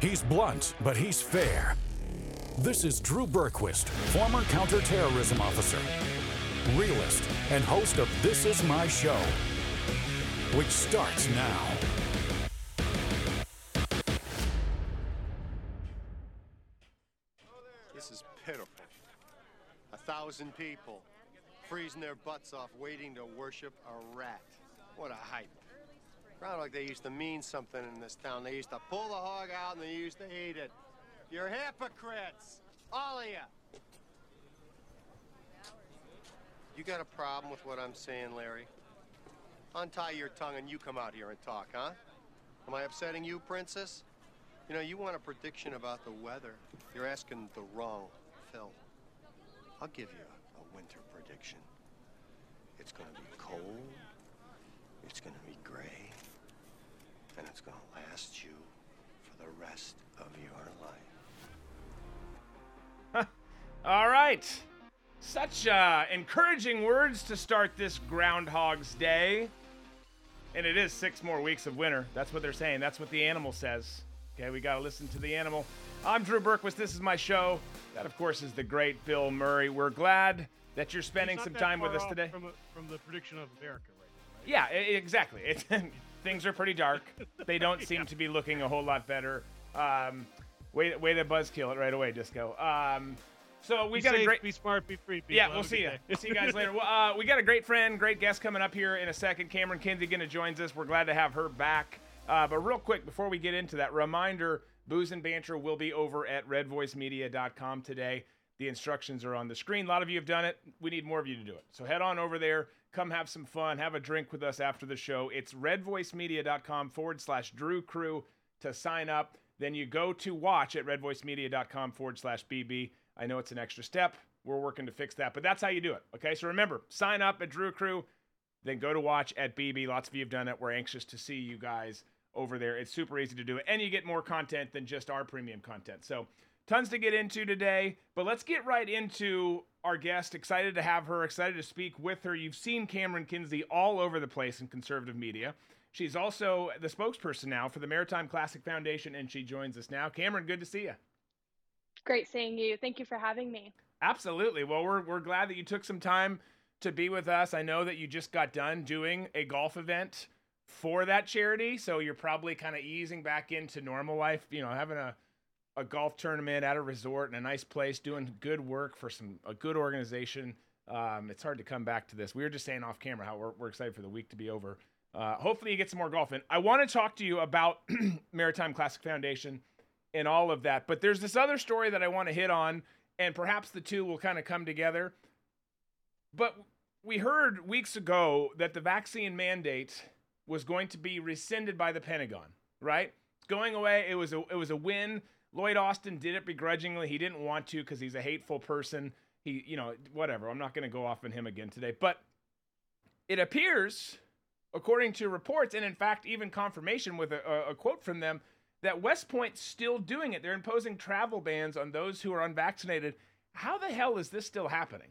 He's blunt, but he's fair. This is Drew Berquist, former counterterrorism officer, realist, and host of This Is My Show, which starts now. This is pitiful. A thousand people freezing their butts off waiting to worship a rat. What a hype. Sound like they used to mean something in this town. They used to pull the hog out and they used to eat it. You're hypocrites, all of you. You got a problem with what I'm saying, Larry? Untie your tongue and you come out here and talk, huh? Am I upsetting you, Princess? You know, you want a prediction about the weather. You're asking the wrong Phil. I'll give you a, a winter prediction. It's gonna be cold, it's gonna be gray, and it's gonna last you for the rest of your life. All right. Such uh, encouraging words to start this Groundhog's Day. And it is six more weeks of winter. That's what they're saying. That's what the animal says. Okay, we got to listen to the animal. I'm Drew Berquist. This is my show. That, of course, is the great Bill Murray. We're glad that you're spending some time with us today. From, a, from the prediction of America, right? Yeah, exactly. It, things are pretty dark. They don't seem to be looking a whole lot better. Um, way, way to buzzkill it right away, Disco. Um, so we Be got safe, a great. Be smart. Be free. People. Yeah, we'll see you. We'll see you guys later. Well, uh, we got a great friend, great guest coming up here in a second. Cameron Kinsey going to join us. We're glad to have her back. Uh, but real quick, before we get into that, reminder: Booze and Banter will be over at RedVoiceMedia.com today. The instructions are on the screen. A lot of you have done it. We need more of you to do it. So head on over there. Come have some fun. Have a drink with us after the show. It's RedVoiceMedia.com forward slash Drew Crew to sign up. Then you go to watch at RedVoiceMedia.com forward slash BB. I know it's an extra step. We're working to fix that, but that's how you do it. Okay, so remember, sign up at Drew Crew, then go to watch at BB. Lots of you have done it. We're anxious to see you guys over there. It's super easy to do it, and you get more content than just our premium content. So, tons to get into today, but let's get right into our guest. Excited to have her, excited to speak with her. You've seen Cameron Kinsey all over the place in conservative media. She's also the spokesperson now for the Maritime Classic Foundation, and she joins us now. Cameron, good to see you. Great seeing you. Thank you for having me. Absolutely. Well, we're, we're glad that you took some time to be with us. I know that you just got done doing a golf event for that charity, so you're probably kind of easing back into normal life, you know, having a, a golf tournament at a resort in a nice place, doing good work for some a good organization. Um, it's hard to come back to this. We were just saying off camera how we're, we're excited for the week to be over. Uh, hopefully, you get some more golf in. I want to talk to you about Maritime Classic Foundation and all of that. But there's this other story that I want to hit on, and perhaps the two will kind of come together. But we heard weeks ago that the vaccine mandate was going to be rescinded by the Pentagon, right? It's going away. It was a it was a win. Lloyd Austin did it begrudgingly. He didn't want to because he's a hateful person. He, you know, whatever. I'm not going to go off on him again today. But it appears, according to reports, and in fact, even confirmation with a, a, quote from them, that West Point's still doing it. They're imposing travel bans on those who are unvaccinated. How the hell is this still happening?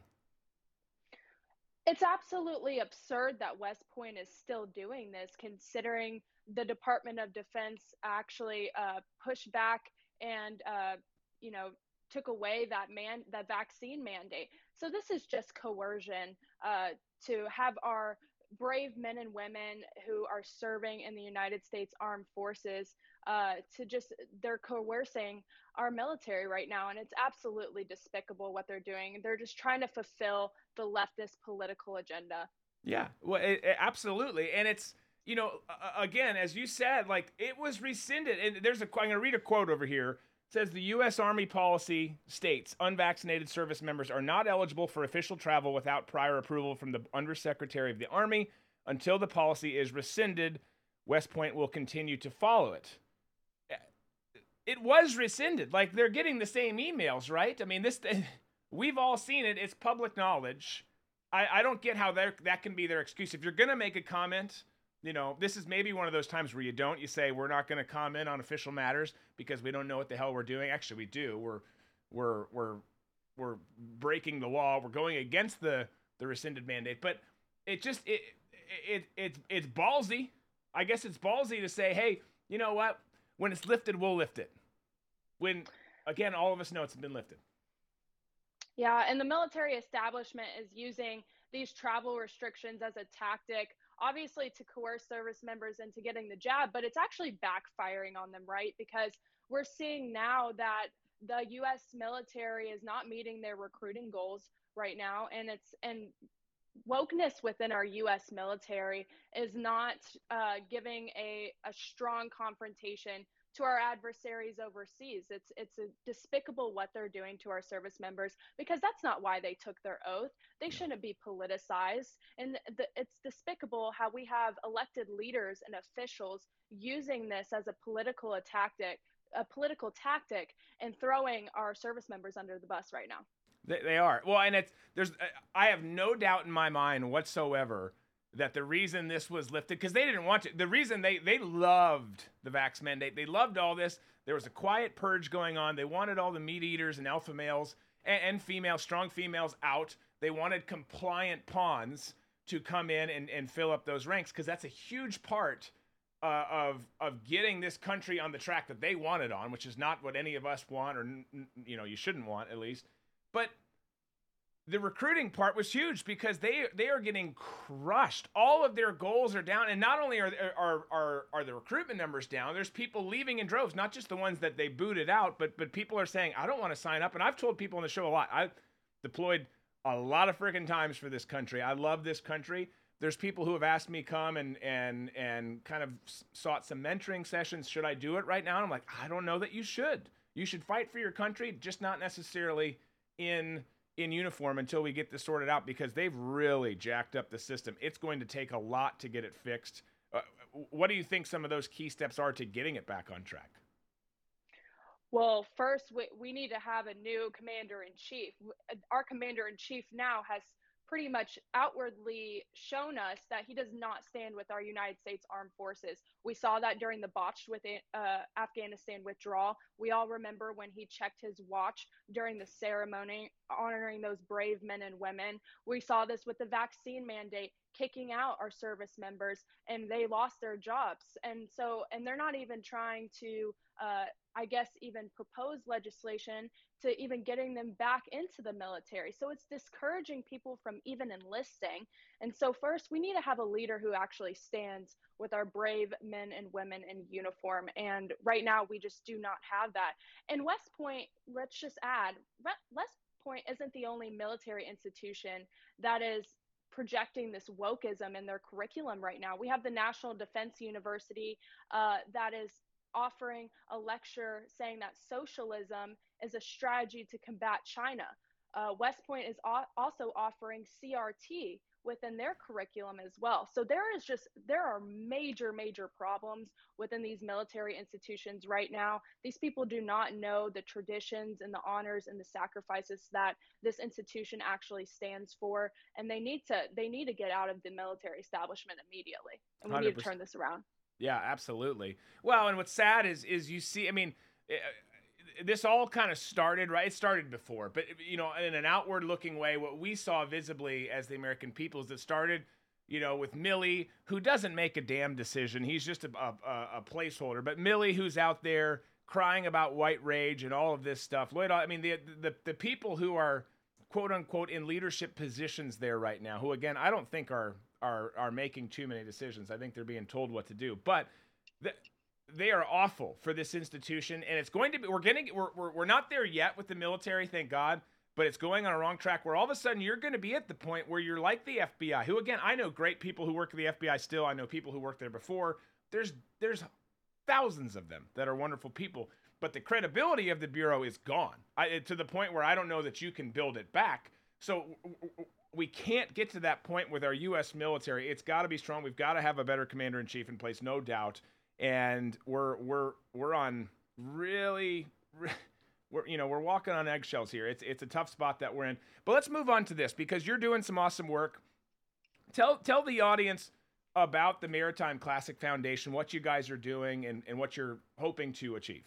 It's absolutely absurd that West Point is still doing this, considering the Department of Defense actually uh, pushed back and, uh, you know, took away that man that vaccine mandate. So this is just coercion uh, to have our brave men and women who are serving in the United States Armed Forces uh, to just they're coercing our military right now, and it's absolutely despicable what they're doing. They're just trying to fulfill the leftist political agenda. Yeah, well, it, it- absolutely, and it's you know again as you said, like it was rescinded. And there's a I'm going to read a quote over here. It says the U.S. Army policy states unvaccinated service members are not eligible for official travel without prior approval from the Undersecretary of the Army. Until the policy is rescinded, West Point will continue to follow it. Eh, it was rescinded. Like they're getting the same emails, right? I mean, this we've all seen it. It's public knowledge. I, I don't get how that that can be their excuse. If you're gonna make a comment, you know, this is maybe one of those times where you don't. You say we're not gonna comment on official matters because we don't know what the hell we're doing. Actually, we do. We're we're we're we're breaking the law. We're going against the the rescinded mandate. But it just it it it's it's ballsy. I guess it's ballsy to say, hey, you know what? When it's lifted, we'll lift it. when again all of us know it's been lifted. Yeah, and the military establishment is using these travel restrictions as a tactic, obviously to coerce service members into getting the jab, but it's actually backfiring on them, right? Because we're seeing now that the US military is not meeting their recruiting goals right now and it's and wokeness within our US military is not uh, giving a, a strong confrontation to our adversaries overseas. It's it's despicable what they're doing to our service members because that's not why they took their oath. They shouldn't be politicized, and the, it's despicable how we have elected leaders and officials using this as a political tactic, a political tactic, and throwing our service members under the bus right now. They, they are well, and it's there's I have no doubt in my mind whatsoever that the reason this was lifted because they didn't want to the reason they they loved the vax mandate. They loved all this. There was a quiet purge going on. They wanted all the meat eaters and alpha males and, and females strong females out. They wanted compliant pawns to come in and, and fill up those ranks because that's a huge part uh, of of getting this country on the track that they wanted on which is not what any of us want or you know you shouldn't want at least. But the recruiting part was huge because they they are getting crushed. All of their goals are down, and not only are are are are the recruitment numbers down, there's people leaving in droves. Not just the ones that they booted out, but but people are saying, "I don't want to sign up." And I've told people on the show a lot. I've deployed a lot of freaking times for this country. I love this country. There's people who have asked me come and and and kind of sought some mentoring sessions. Should I do it right now? And I'm like, I don't know that you should. You should fight for your country, just not necessarily in in uniform until we get this sorted out because they've really jacked up the system. It's going to take a lot to get it fixed. Uh, what do you think some of those key steps are to getting it back on track? Well, first, we, we need to have a new commander in chief. Our commander in chief now has pretty much outwardly shown us that he does not stand with our United States Armed Forces. We saw that during the botched with uh, Afghanistan withdrawal. We all remember when he checked his watch during the ceremony honoring those brave men and women. We saw this with the vaccine mandate kicking out our service members and they lost their jobs. And so, and they're not even trying to, uh, I guess, even propose legislation to even getting them back into the military. So it's discouraging people from even enlisting. And so, first, we need to have a leader who actually stands with our brave men and women in uniform. And right now, we just do not have that. And West Point, let's just add, West Point isn't the only military institution that is projecting this wokeism in their curriculum right now. We have the National Defense University uh, that is offering a lecture saying that socialism is a strategy to combat China. Uh, West Point is also offering CRT within their curriculum as well. So there is just there are major major problems within these military institutions right now. These people do not know the traditions and the honors and the sacrifices that this institution actually stands for and they need to they need to get out of the military establishment immediately. And we 100%. need to turn this around. Yeah, absolutely. Well, and what's sad is is you see I mean eh, this all kind of started right. It started before, but you know, in an outward-looking way, what we saw visibly as the American people is that started, you know, with Milley, who doesn't make a damn decision. He's just a, a, a placeholder. But Milley, who's out there crying about white rage and all of this stuff. Lloyd, I mean, the the the people who are quote unquote in leadership positions there right now, who again I don't think are are are making too many decisions. I think they're being told what to do, but. The, they are awful for this institution, and it's going to be. We're getting. We're, we're we're not there yet with the military, thank God. But it's going on a wrong track where all of a sudden you're going to be at the point where you're like the FBI, who again I know great people who work at the FBI still. I know people who worked there before. There's there's thousands of them that are wonderful people, but the credibility of the bureau is gone I, to the point where I don't know that you can build it back. So we can't get to that point with our U.S. military. It's got to be strong. We've got to have a better commander in chief in place, no doubt and we're we're we're on really, we're you know we're walking on eggshells here. It's it's a tough spot that we're in. But let's move on to this because you're doing some awesome work. Tell tell the audience about the Maritime Classic Foundation, what you guys are doing, and, and what you're hoping to achieve.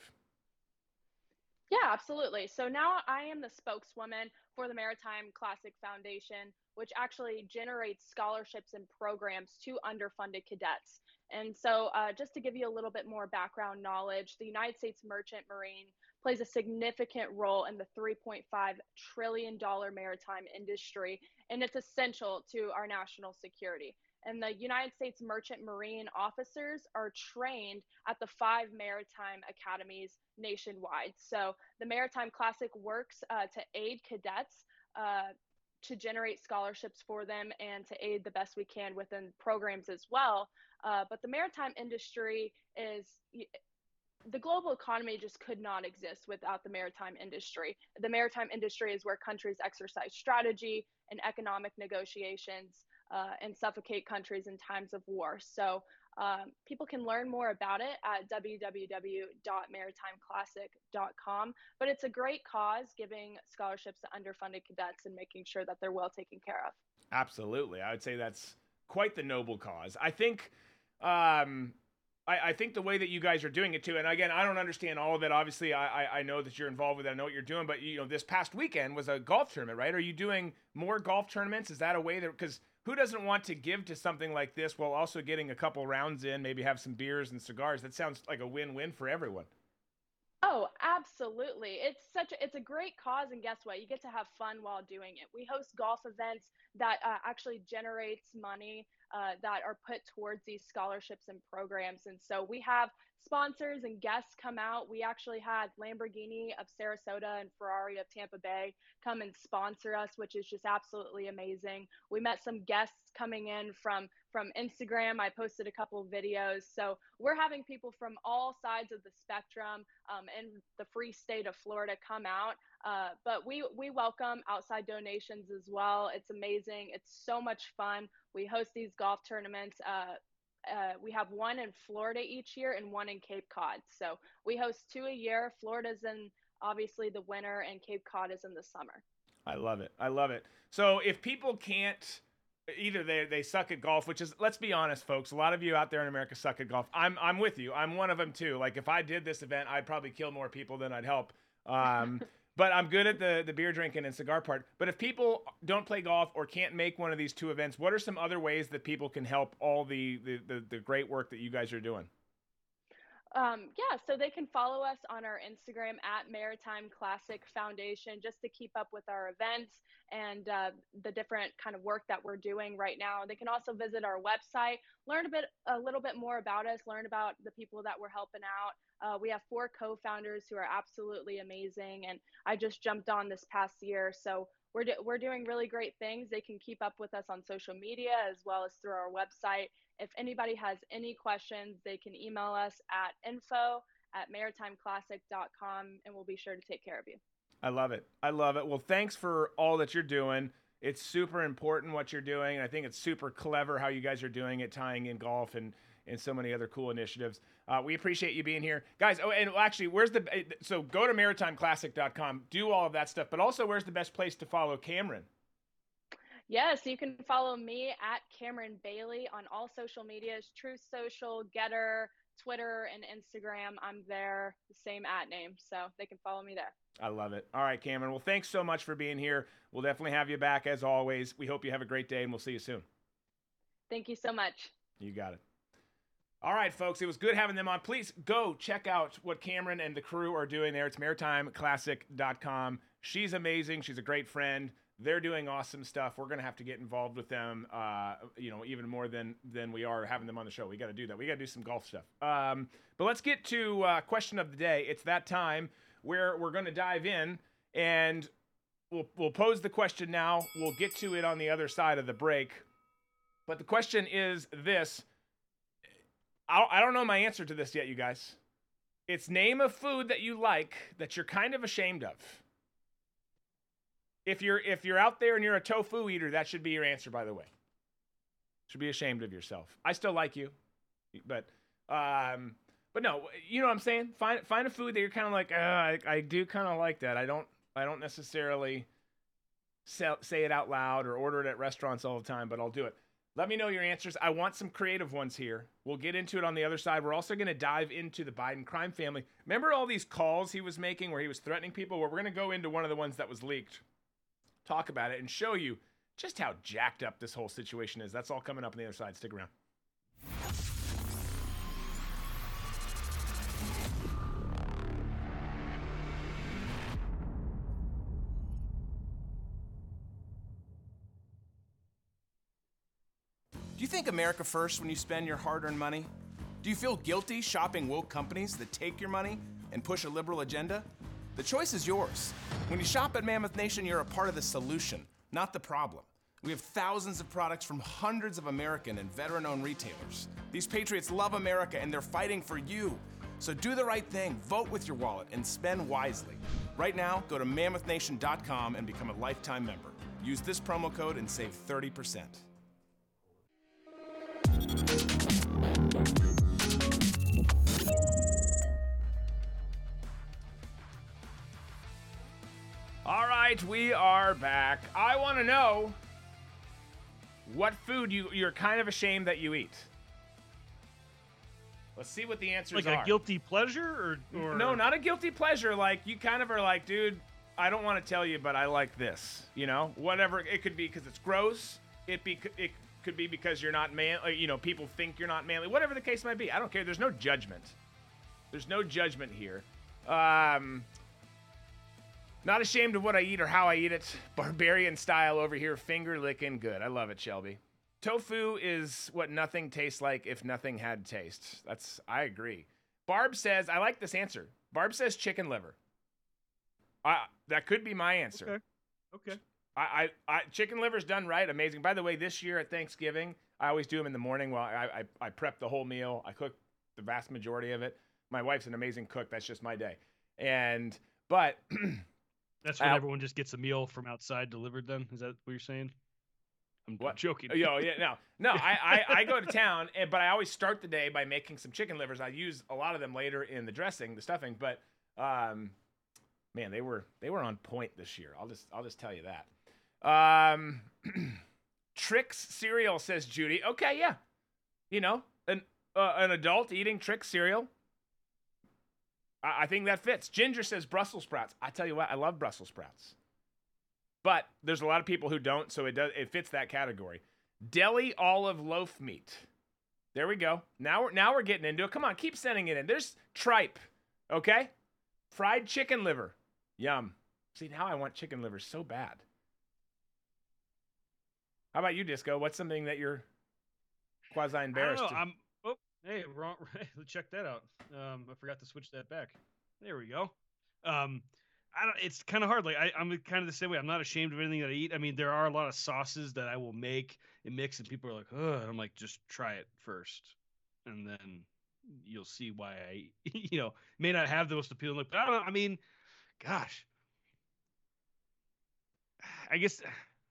Yeah, absolutely. So now I am the spokeswoman for the Maritime Classic Foundation, which actually generates scholarships and programs to underfunded cadets. And so, uh, just to give you a little bit more background knowledge, the United States Merchant Marine plays a significant role in the $3.5 trillion maritime industry, and it's essential to our national security. And the United States Merchant Marine officers are trained at the five maritime academies nationwide. So the Maritime Classic works uh, to aid cadets. Uh, to generate scholarships for them and to aid the best we can within programs as well. Uh, but the maritime industry is the global economy just could not exist without the maritime industry. The maritime industry is where countries exercise strategy and economic negotiations uh, and suffocate countries in times of war. So um, people can learn more about it at www.maritimeclassic.com. But it's a great cause giving scholarships to underfunded cadets and making sure that they're well taken care of. Absolutely. I would say that's quite the noble cause. I think. Um, I, I, think the way that you guys are doing it too, and again, I don't understand all of it. Obviously, I, I, I know that you're involved with it. I know what you're doing, but you know, this past weekend was a golf tournament, right? Are you doing more golf tournaments? Is that a way that because who doesn't want to give to something like this while also getting a couple rounds in, maybe have some beers and cigars? That sounds like a win-win for everyone. Oh, absolutely. It's such a, it's a great cause and guess what? You get to have fun while doing it. We host golf events that uh, actually generates money uh, that are put towards these scholarships and programs. And so we have sponsors and guests come out. We actually had Lamborghini of Sarasota and Ferrari of Tampa Bay come and sponsor us, which is just absolutely amazing. We met some guests coming in from from Instagram. I posted a couple of videos. So we're having people from all sides of the spectrum um, in the free state of Florida come out. Uh, but we we welcome outside donations as well. It's amazing. It's so much fun. We host these golf tournaments. Uh, uh, we have one in Florida each year and one in Cape Cod. So we host two a year. Florida's in obviously the winter, and Cape Cod is in the summer. I love it. I love it. So if people can't either they they suck at golf, which is let's be honest, folks. A lot of you out there in America suck at golf. I'm I'm with you. I'm one of them too. Like if I did this event, I'd probably kill more people than I'd help. Um, but I'm good at the the beer drinking and cigar part. But if people don't play golf or can't make one of these two events, what are some other ways that people can help all the the, the, the great work that you guys are doing? Um, yeah, so they can follow us on our Instagram at Maritime Classic Foundation just to keep up with our events and uh, the different kind of work that we're doing right now. They can also visit our website, learn a bit, a little bit more about us, learn about the people that we're helping out. Uh, we have four co-founders who are absolutely amazing, and I just jumped on this past year, so we're do- we're doing really great things. They can keep up with us on social media as well as through our website. If anybody has any questions, they can email us at info at maritimeclassic.com, and we'll be sure to take care of you. I love it. I love it. Well, thanks for all that you're doing. It's super important what you're doing. I think it's super clever how you guys are doing it, tying in golf and, and so many other cool initiatives. Uh, we appreciate you being here. Guys, oh, and actually, where's the. So go to maritimeclassic.com, do all of that stuff, but also where's the best place to follow Cameron? Yes, you can follow me at Cameron Bailey on all social medias Truth Social, Gettr, Twitter, and Instagram. I'm there, the same at name. So they can follow me there. I love it. All right, Cameron. Well, thanks so much for being here. We'll definitely have you back as always. We hope you have a great day and we'll see you soon. Thank you so much. You got it. All right, folks, it was good having them on. Please go check out what Cameron and the crew are doing there. It's maritimeclassic.com. She's amazing. She's a great friend. They're doing awesome stuff. We're gonna have to get involved with them, uh, you know, even more than than we are having them on the show. We got to do that. We got to do some golf stuff. Um, but let's get to uh, question of the day. It's that time where we're going to dive in and we'll, we'll pose the question now. We'll get to it on the other side of the break. But the question is this I, I don't know my answer to this yet, you guys. It's name a food that you like that you're kind of ashamed of. If you're if you're out there and you're a tofu eater, that should be your answer, by the way. Should be ashamed of yourself. I still like you, but um, but no, you know what I'm saying? Find find a food that you're kind of like, uh, I, I do kind of like that. I don't I don't necessarily sell, say it out loud or order it at restaurants all the time, but I'll do it. Let me know your answers. I want some creative ones here. We'll get into it on the other side. We're also going to dive into the Biden crime family. Remember all these calls he was making where he was threatening people? Well, we're going to go into one of the ones that was leaked, talk about it, and show you just how jacked up this whole situation is. That's all coming up on the other side. Stick around. Do you think America first when you spend your hard earned money? Do you feel guilty shopping woke companies that take your money and push a liberal agenda? The choice is yours. When you shop at Mammoth Nation, you're a part of the solution, not the problem. We have thousands of products from hundreds of American and veteran owned retailers. These patriots love America and they're fighting for you. So do the right thing, vote with your wallet, and spend wisely. Right now, go to mammothnation.com and become a lifetime member. Use this promo code and save 30%. All right, we are back. I want to know what food you, you're kind of ashamed that you eat. Let's see what the answers Like are. a guilty pleasure, or, or No, not a guilty pleasure. Like you kind of are like, dude, I don't want to tell you, but I like this. You know, whatever it could be because it's gross. It be it could be because you're not man. You know, people think you're not manly. Whatever the case might be, I don't care. There's no judgment. There's no judgment here. Um, not ashamed of what I eat or how I eat it. Barbarian style over here, finger licking good. I love it, Shelby. Tofu is what nothing tastes like if nothing had taste. That's I agree. Barb says I like this answer. Barb says chicken liver. I that could be my answer. Okay. Okay. I, I, I chicken liver's done right, amazing. By the way, this year at Thanksgiving, I always do them in the morning. While I, I, I prep the whole meal, I cook the vast majority of it. My wife's an amazing cook. That's just my day. And but That's when Al- everyone just gets a meal from outside delivered. Then is that what you're saying? I'm, I'm What? joking. Yo, yeah, no, no. I, I, I go to town, and, but I always start the day by making some chicken livers. I use a lot of them later in the dressing, the stuffing. But um, man, they were they were on point this year. I'll just I'll just tell you that. Um, Trix cereal says Judy. Okay, yeah, you know, an uh, an adult eating Trix cereal. I, I think that fits. Ginger says Brussels sprouts. I tell you what, I love Brussels sprouts. But there's a lot of people who don't, so it does it fits that category. Deli olive loaf meat. There we go. Now we're now we're getting into it. Come on, keep sending it in. There's tripe. Okay? Fried chicken liver. Yum. See, now I want chicken liver so bad. How about you, Disco? What's something that you're quasi embarrassed? to- I'm. Hey, wrong. Check that out. Um, I forgot to switch that back. There we go. Um, I don't. It's kind of hard. Like I, I'm kind of the same way. I'm not ashamed of anything that I eat. I mean, there are a lot of sauces that I will make and mix, and people are like, "Ugh." I'm like, just try it first, and then you'll see why I, you know, may not have the most appealing look. But I don't know. I mean, gosh, I guess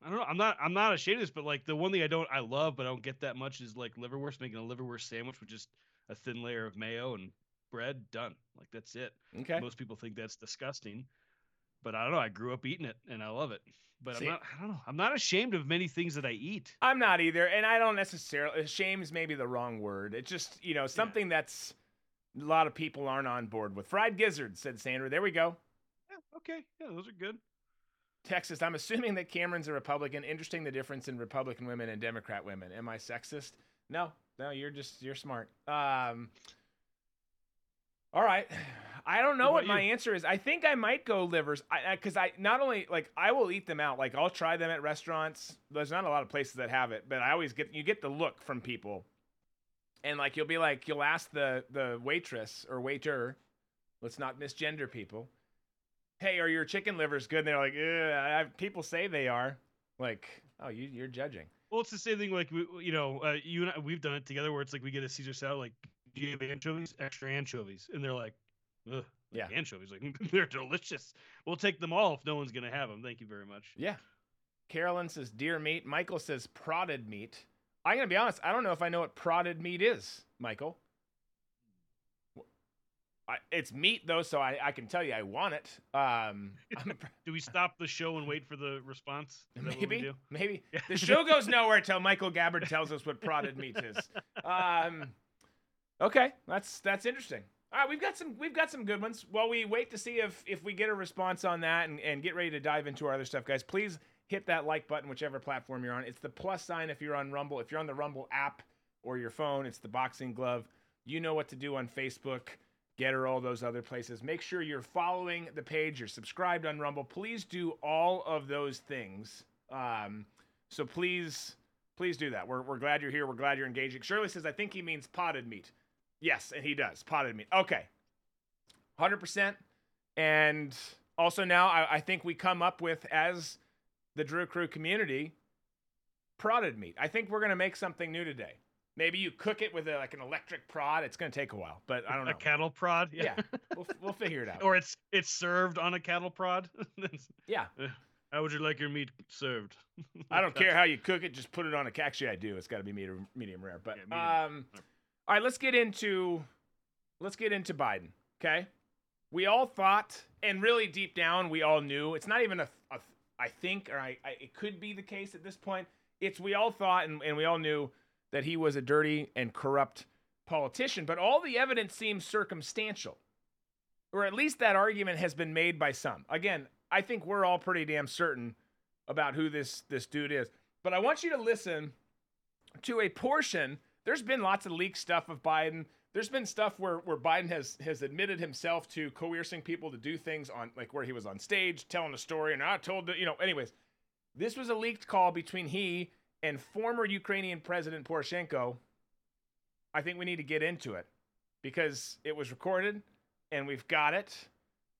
I don't know. I'm not. I'm not ashamed of this, but like the one thing I don't, I love, but I don't get that much is like liverwurst. Making a liverwurst sandwich with just a thin layer of mayo and bread, done. Like that's it. okay. Most people think that's disgusting, but I don't know. I grew up eating it and I love it. But See- I'm not. I don't know. I'm not ashamed of many things that I eat. I'm not either, and I don't necessarily. Shame's maybe the wrong word. It's just you know something that's a lot of people aren't on board with. Fried gizzards, said Sandra. There we go. Yeah. Okay. Yeah. Those are good. Texas. I'm assuming that Cameron's a Republican. Interesting the difference in Republican women and Democrat women. Am I sexist? No, no. You're just you're smart. Um. All right. I don't know What what, my you? answer is. I think I might go livers. I because I, not only like I will eat them out. Like I'll try them at restaurants. There's not a lot of places that have it, but I always get you get the look from people, and like you'll be like you'll ask the the waitress or waiter. Let's not misgender people hey, are your chicken livers good? And they're like, yeah, people say they are. Like, oh, you, you're judging. Well, it's the same thing. Like we, you know, uh, you and I, we've done it together, where it's like we get a Caesar salad, like, do you have anchovies? Extra anchovies, and they're like, ugh, like Yeah. anchovies, like they're delicious. We'll take them all if no one's gonna have them. Thank you very much. Yeah. Carolyn says deer meat. Michael says prodded meat. I'm gonna be honest. I don't know if I know what prodded meat is, Michael. I, it's meat though, so I, I can tell you I want it. Um, Do we stop the show and wait for the response? Is that what we maybe, maybe the show goes nowhere until Michael Gabbard tells us what prodded meat is. Um, okay, that's that's interesting. All right, we've got some we've got some good ones. While we wait to see if if we get a response on that and, and get ready to dive into our other stuff, guys, please hit that like button whichever platform you're on. It's the plus sign if you're on Rumble. If you're on the Rumble app or your phone, it's the boxing glove. You know what to do on Facebook. Gettr all those other places. Make sure you're following the page. You're subscribed on Rumble. Please do all of those things. Um, so please, please do that. We're, we're glad you're here. We're glad you're engaging. Shirley says, I think he means potted meat. Yes, and he does. Potted meat. Okay. 100%. And also now I, I think we come up with, as the Drew Crew community, prodded meat. I think we're going to make something new today. Maybe you cook it with a, like an electric prod. It's going to take a while, but I don't know. A cattle prod. yeah, we'll, we'll figure it out. or it's it's served on a cattle prod. yeah, How would you like your meat served? I don't care how you cook it. Just put it on a. Actually, I do. It's got to be medium, medium rare. But Yeah, medium. um, all right, let's get into let's get into Biden. Okay, we all thought, and really deep down, we all knew. It's not even a, a I think, or I, I, it could be the case at this point. It's we all thought, and, and we all knew that he was a dirty and corrupt politician. But all the evidence seems circumstantial, or at least that argument has been made by some. Again, I think we're all pretty damn certain about who this this dude is. But I want you to listen to a portion. There's been lots of leaked stuff of Biden. There's been stuff where where Biden has has admitted himself to coercing people to do things on like where he was on stage telling a story and I told you know anyways. This was a leaked call between he and former Ukrainian President Poroshenko. I think we need to get into it because it was recorded and we've got it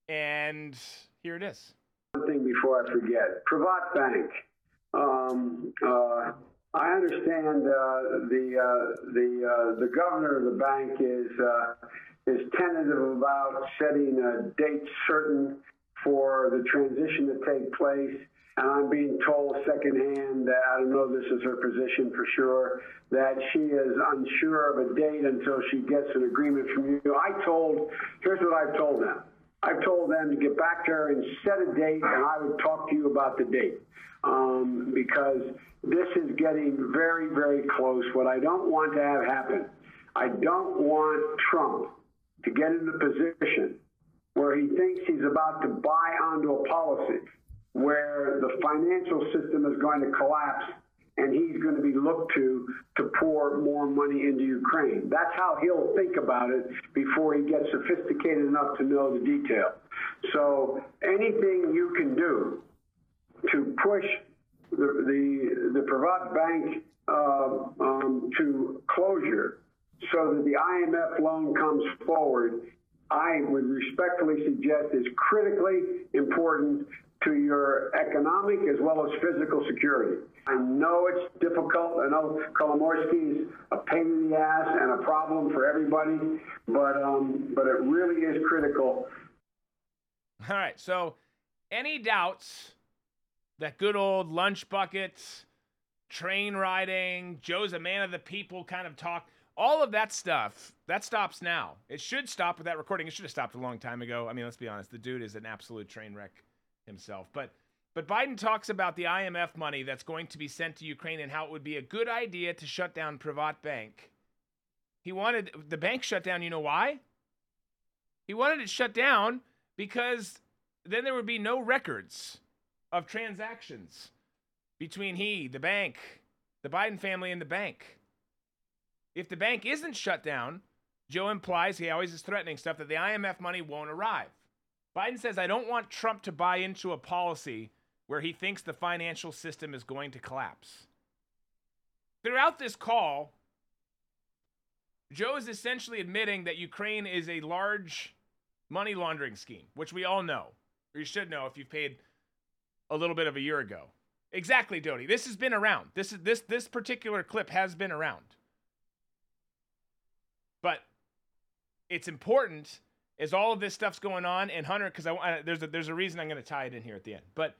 and here it is. One thing before I forget, Privat Bank. Um, uh, I understand uh, the uh, the uh, the governor of the bank is uh, is tentative about setting a date certain for the transition to take place. And I'm being told secondhand that I don't know this is her position for sure that she is unsure of a date until she gets an agreement from you. I told here's what I've told them. I've told them to get back to her and set a date, and I would talk to you about the date um, because this is getting very, very close. What I don't want to have happen, I don't want Trump to get in a position where he thinks he's about to buy onto a policy where the financial system is going to collapse and he's going to be looked to to pour more money into Ukraine. That's how he'll think about it before he gets sophisticated enough to know the detail. So anything you can do to push the the, the Privat Bank uh, um, to closure so that the IMF loan comes forward, I would respectfully suggest is critically important to your economic as well as physical security. I know it's difficult. I know Kolomoisky is a pain in the ass and a problem for everybody, but um, but it really is critical. All right. So, any doubts that good old lunch buckets, train riding, Joe's a man of the people kind of talk, all of that stuff, that stops now. It should stop with that recording. It should have stopped a long time ago. I mean, let's be honest. The dude is an absolute train wreck himself. But but Biden talks about the IMF money that's going to be sent to Ukraine and how it would be a good idea to shut down Privat Bank. He wanted the bank shut down. You know why? He wanted it shut down because then there would be no records of transactions between he, the bank, the Biden family, and the bank. If the bank isn't shut down, Joe implies he always is threatening stuff that the IMF money won't arrive. Biden says, I don't want Trump to buy into a policy where he thinks the financial system is going to collapse. Throughout this call, Joe is essentially admitting that Ukraine is a large money laundering scheme, which we all know, or you should know if you've paid a little bit of a year ago. Exactly, Doty. This has been around. This is this this particular clip has been around. But it's important as all of this stuff's going on, and Hunter, because I, I there's a, there's a reason I'm going to tie it in here at the end. But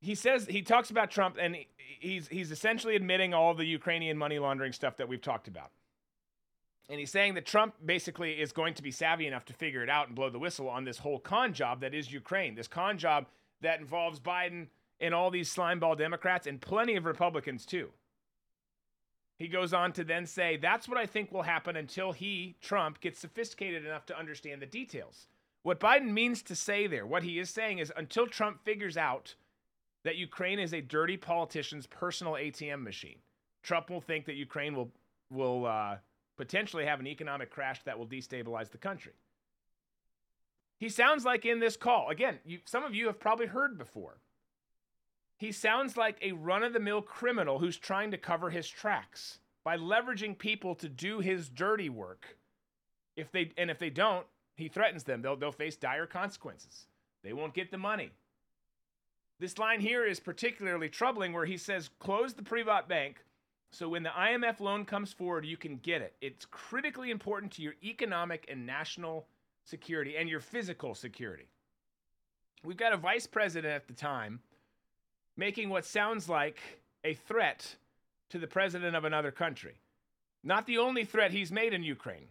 he says he talks about Trump, and he, he's he's essentially admitting all the Ukrainian money laundering stuff that we've talked about. And he's saying that Trump basically is going to be savvy enough to figure it out and blow the whistle on this whole con job that is Ukraine. This con job that involves Biden and all these slimeball Democrats and plenty of Republicans too. He goes on to then say, That's what I think will happen until he, Trump, gets sophisticated enough to understand the details. What Biden means to say there, what he is saying is until Trump figures out that Ukraine is a dirty politician's personal ATM machine, Trump will think that Ukraine will, will uh, potentially have an economic crash that will destabilize the country. He sounds like in this call, again, you, some of you have probably heard before. He sounds like a run of the mill criminal who's trying to cover his tracks by leveraging people to do his dirty work. If they and if they don't, he threatens them. They'll they'll face dire consequences. They won't get the money. This line here is particularly troubling where he says close the Privat bank so when the IMF loan comes forward, you can get it. It's critically important to your economic and national security and your physical security. We've got a vice president at the time making what sounds like a threat to the president of another country. Not the only threat he's made in Ukraine.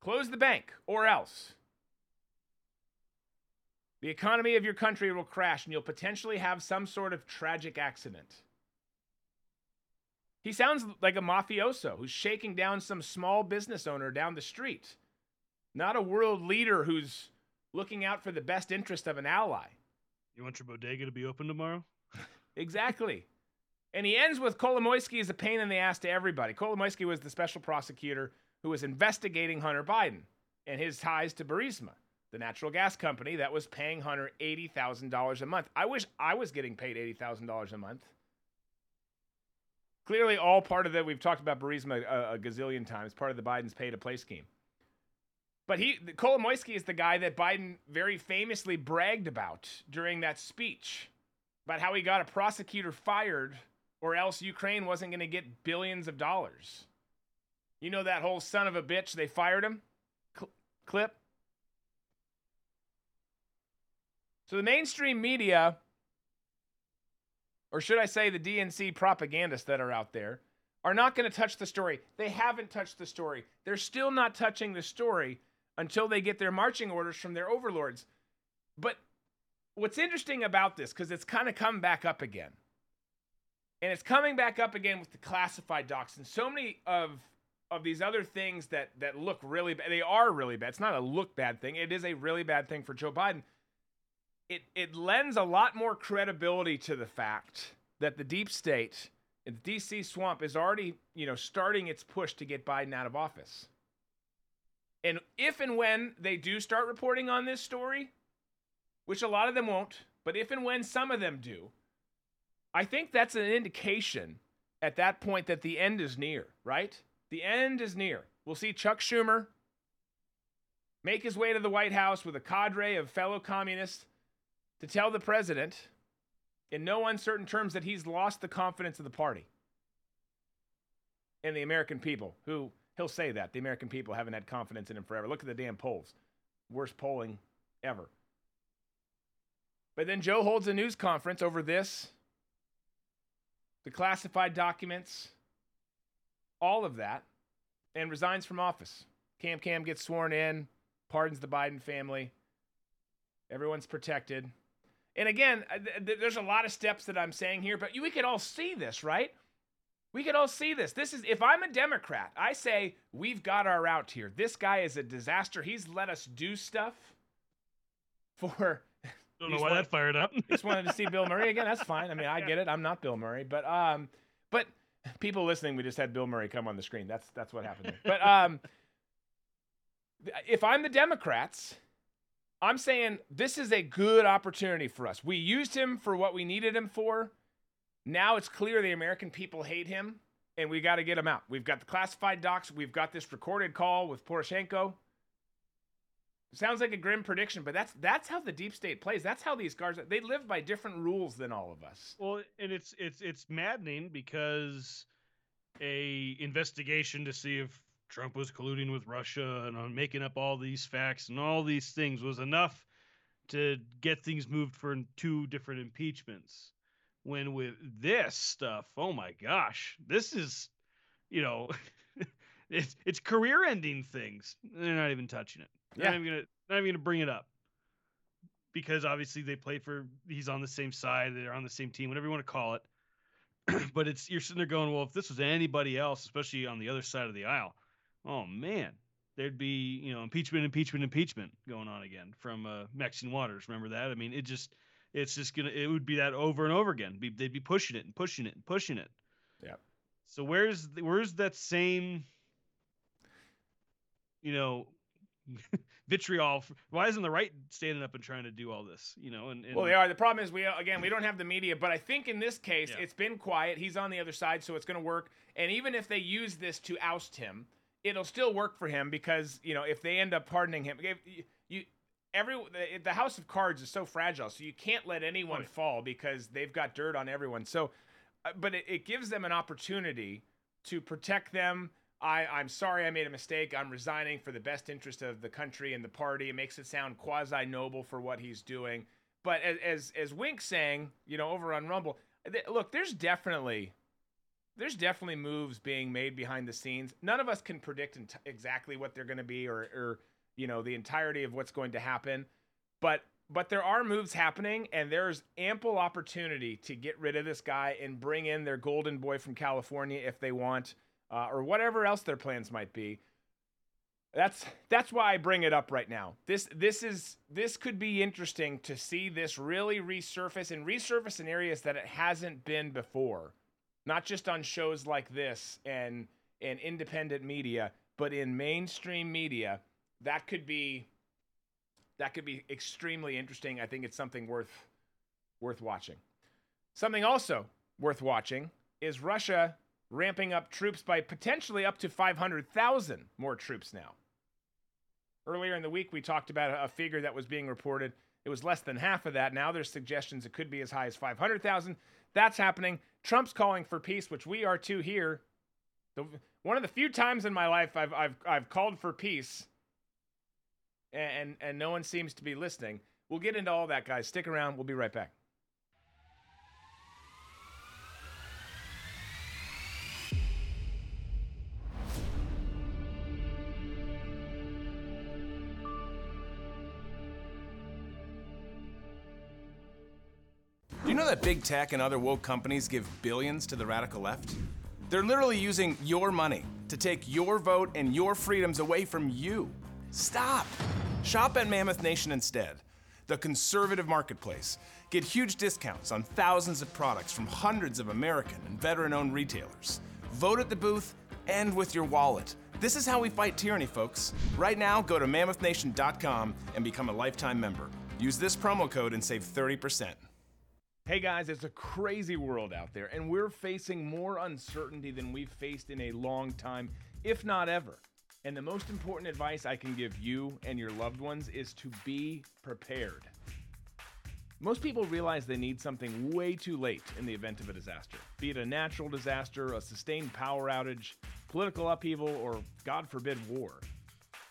Close the bank or else. The economy of your country will crash and you'll potentially have some sort of tragic accident. He sounds like a mafioso who's shaking down some small business owner down the street, not a world leader who's looking out for the best interest of an ally. You want your bodega to be open tomorrow? exactly. And he ends with Kolomoisky is a pain in the ass to everybody. Kolomoisky was the special prosecutor who was investigating Hunter Biden and his ties to Burisma, the natural gas company that was paying Hunter $80,000 a month. I wish I was getting paid $80,000 a month. Clearly, all part of that. We've talked about Burisma a, a gazillion times. Part of the Biden's pay to play scheme. But he, Kolomoisky is the guy that Biden very famously bragged about during that speech about how he got a prosecutor fired or else Ukraine wasn't going to get billions of dollars. You know that whole son of a bitch, they fired him Cl- clip? So the mainstream media or should I say the DNC propagandists that are out there, are not going to touch the story. They haven't touched the story. They're still not touching the story until they get their marching orders from their overlords. But what's interesting about this, because it's kind of come back up again, and it's coming back up again with the classified docs and so many of of these other things that that look really bad. They are really bad. It's not a look bad thing. It is a really bad thing for Joe Biden it it lends a lot more credibility to the fact that the deep state the DC swamp is already, you know, starting its push to get Biden out of office. And if and when they do start reporting on this story, which a lot of them won't, but if and when some of them do, I think that's an indication at that point that the end is near, right? The end is near. We'll see Chuck Schumer make his way to the White House with a cadre of fellow communists to tell the president in no uncertain terms that he's lost the confidence of the party and the American people, who he'll say that the American people haven't had confidence in him forever. Look at the damn polls. Worst polling ever. But then Joe holds a news conference over this, the classified documents, all of that, and resigns from office. Cam Cam gets sworn in, pardons the Biden family. Everyone's protected. And again, uh, there's a lot of steps that I'm saying here, but we could all see this, right? We could all see this. This is if I'm a Democrat, I say we've got our out here. This guy is a disaster. He's let us do stuff for don't know why wanted, that fired up. just wanted to see Bill Murray again. That's fine. I mean, I get it. I'm not Bill Murray, but um, but people listening, we just had Bill Murray come on the screen. That's that's what happened. There. But um, if I'm the Democrats, I'm saying this is a good opportunity for us. We used him for what we needed him for. Now it's clear the American people hate him, and we got to get him out. We've got the classified docs. We've got this recorded call with Poroshenko. Sounds like a grim prediction, but that's that's how the deep state plays. That's how these guards they live by different rules than all of us. Well, and it's it's it's maddening because a investigation to see if Trump was colluding with Russia and on making up all these facts and all these things was enough to get things moved for two different impeachments. When with this stuff, oh my gosh, this is, you know, it's it's career-ending things. They're not even touching it. They're Yeah. not even gonna not even gonna bring it up because obviously they play for. He's on the same side. They're on the same team. Whatever you want to call it. but it's you're sitting there going, well, if this was anybody else, especially on the other side of the aisle, oh man, there'd be you know impeachment, impeachment, impeachment going on again from uh, Maxine Waters. Remember that? I mean, it just it's just gonna it would be that over and over again. Be, they'd be pushing it and pushing it and pushing it. Yeah. So where's the- where's that same you know vitriol? Why isn't the right standing up and trying to do all this? You know, and, and Well, they are. The problem is we again we don't have the media, but I think in this case Yeah. it's been quiet. He's on the other side, so it's going to work. And even if they use this to oust him, it'll still work for him because you know if they end up pardoning him, if every the, the house of cards is so fragile, so you can't let anyone Right. fall because they've got dirt on everyone. So, uh, but it, it gives them an opportunity to protect them. I, I'm sorry I made a mistake. I'm resigning for the best interest of the country and the party. It makes it sound quasi noble for what he's doing. But as as, as Wink saying, you know, over on Rumble, th- look, there's definitely there's definitely moves being made behind the scenes. None of us can predict ent- exactly what they're going to be or or you know the entirety of what's going to happen, but but there are moves happening and there's ample opportunity to get rid of this guy and bring in their golden boy from California if they want uh, or whatever else their plans might be. That's that's why I bring it up right now. This this is this could be interesting to see this really resurface and resurface in areas that it hasn't been before. Not just on shows like this and and independent media, but in mainstream media. That could be that could be extremely interesting. I think it's something worth worth watching. Something also worth watching is Russia ramping up troops by potentially up to 500,000 more troops now. Earlier in the week, we talked about a figure that was being reported. It was less than half of that. Now there's suggestions it could be as high as 500,000. That's happening. Trump's calling for peace, which we are too here. The, one of the few times in my life I've, I've, I've called for peace, and, and, no one seems to be listening. We'll get into all that, guys. Stick around. We'll be right back. Do you know that big tech and other woke companies give billions to the radical left? They're literally using your money to take your vote and your freedoms away from you. Stop. Shop at Mammoth Nation instead, the conservative marketplace. Get huge discounts on thousands of products from hundreds of American and veteran owned retailers. Vote at the booth and with your wallet. This is how we fight tyranny, folks. Right now, go to mammothnation.com and become a lifetime member. Use this promo code and save 30%. Hey guys, it's a crazy world out there, and we're facing more uncertainty than we've faced in a long time, if not ever. And the most important advice I can give you and your loved ones is to be prepared. Most people realize they need something way too late in the event of a disaster, be it a natural disaster, a sustained power outage, political upheaval, or God forbid, war.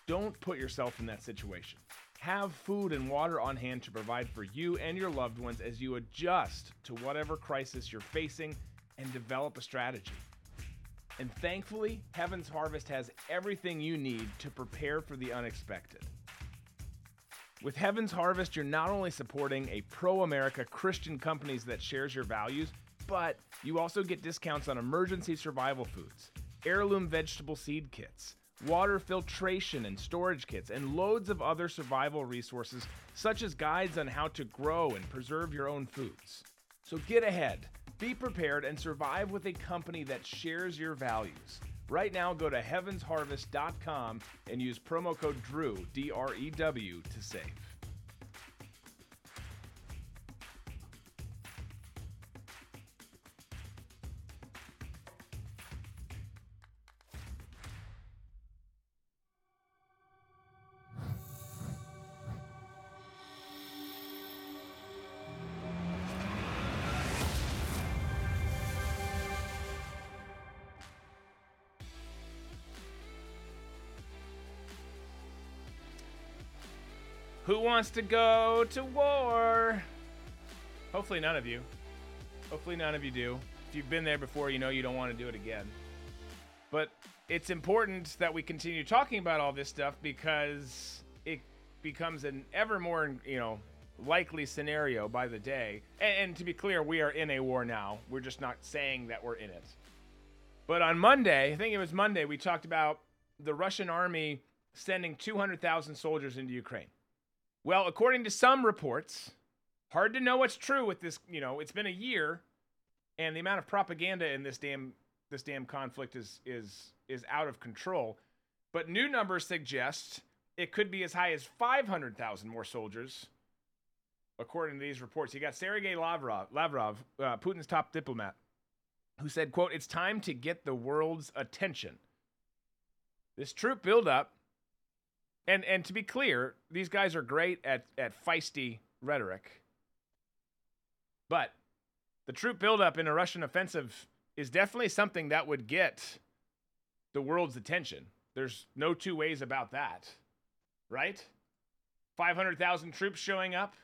Don't put yourself in that situation. Have food and water on hand to provide for you and your loved ones as you adjust to whatever crisis you're facing and develop a strategy. And thankfully, Heaven's Harvest has everything you need to prepare for the unexpected. With Heaven's Harvest, you're not only supporting a pro America Christian companies that shares your values, but you also get discounts on emergency survival foods, heirloom vegetable seed kits, water filtration and storage kits, and loads of other survival resources, such as guides on how to grow and preserve your own foods. So get ahead, be prepared, and survive with a company that shares your values. Right now, go to heavensharvest.com and use promo code DREW, D R E W, to save. Who wants to go to war? Hopefully, none of you. Hopefully, none of you do. If you've been there before, you know you don't want to do it again. But it's important that we continue talking about all this stuff because it becomes an ever more, you know, likely scenario by the day. And, and, to be clear, we are in a war now. We're just not saying that we're in it. But on Monday, I think it was Monday, we talked about the Russian army sending 200,000 soldiers into Ukraine. Well, according to some reports, hard to know what's true with this, you know, it's been a year and the amount of propaganda in this damn this damn conflict is is is out of control. But new numbers suggest it could be as high as 500,000 more soldiers according to these reports. You got Sergei Lavrov, Lavrov uh, Putin's top diplomat, who said, quote, it's time to get the world's attention. This troop buildup, and, and to be clear, these guys are great at, at feisty rhetoric. But the troop buildup in a Russian offensive is definitely something that would get the world's attention. There's no two ways about that, right? 500,000 troops showing up.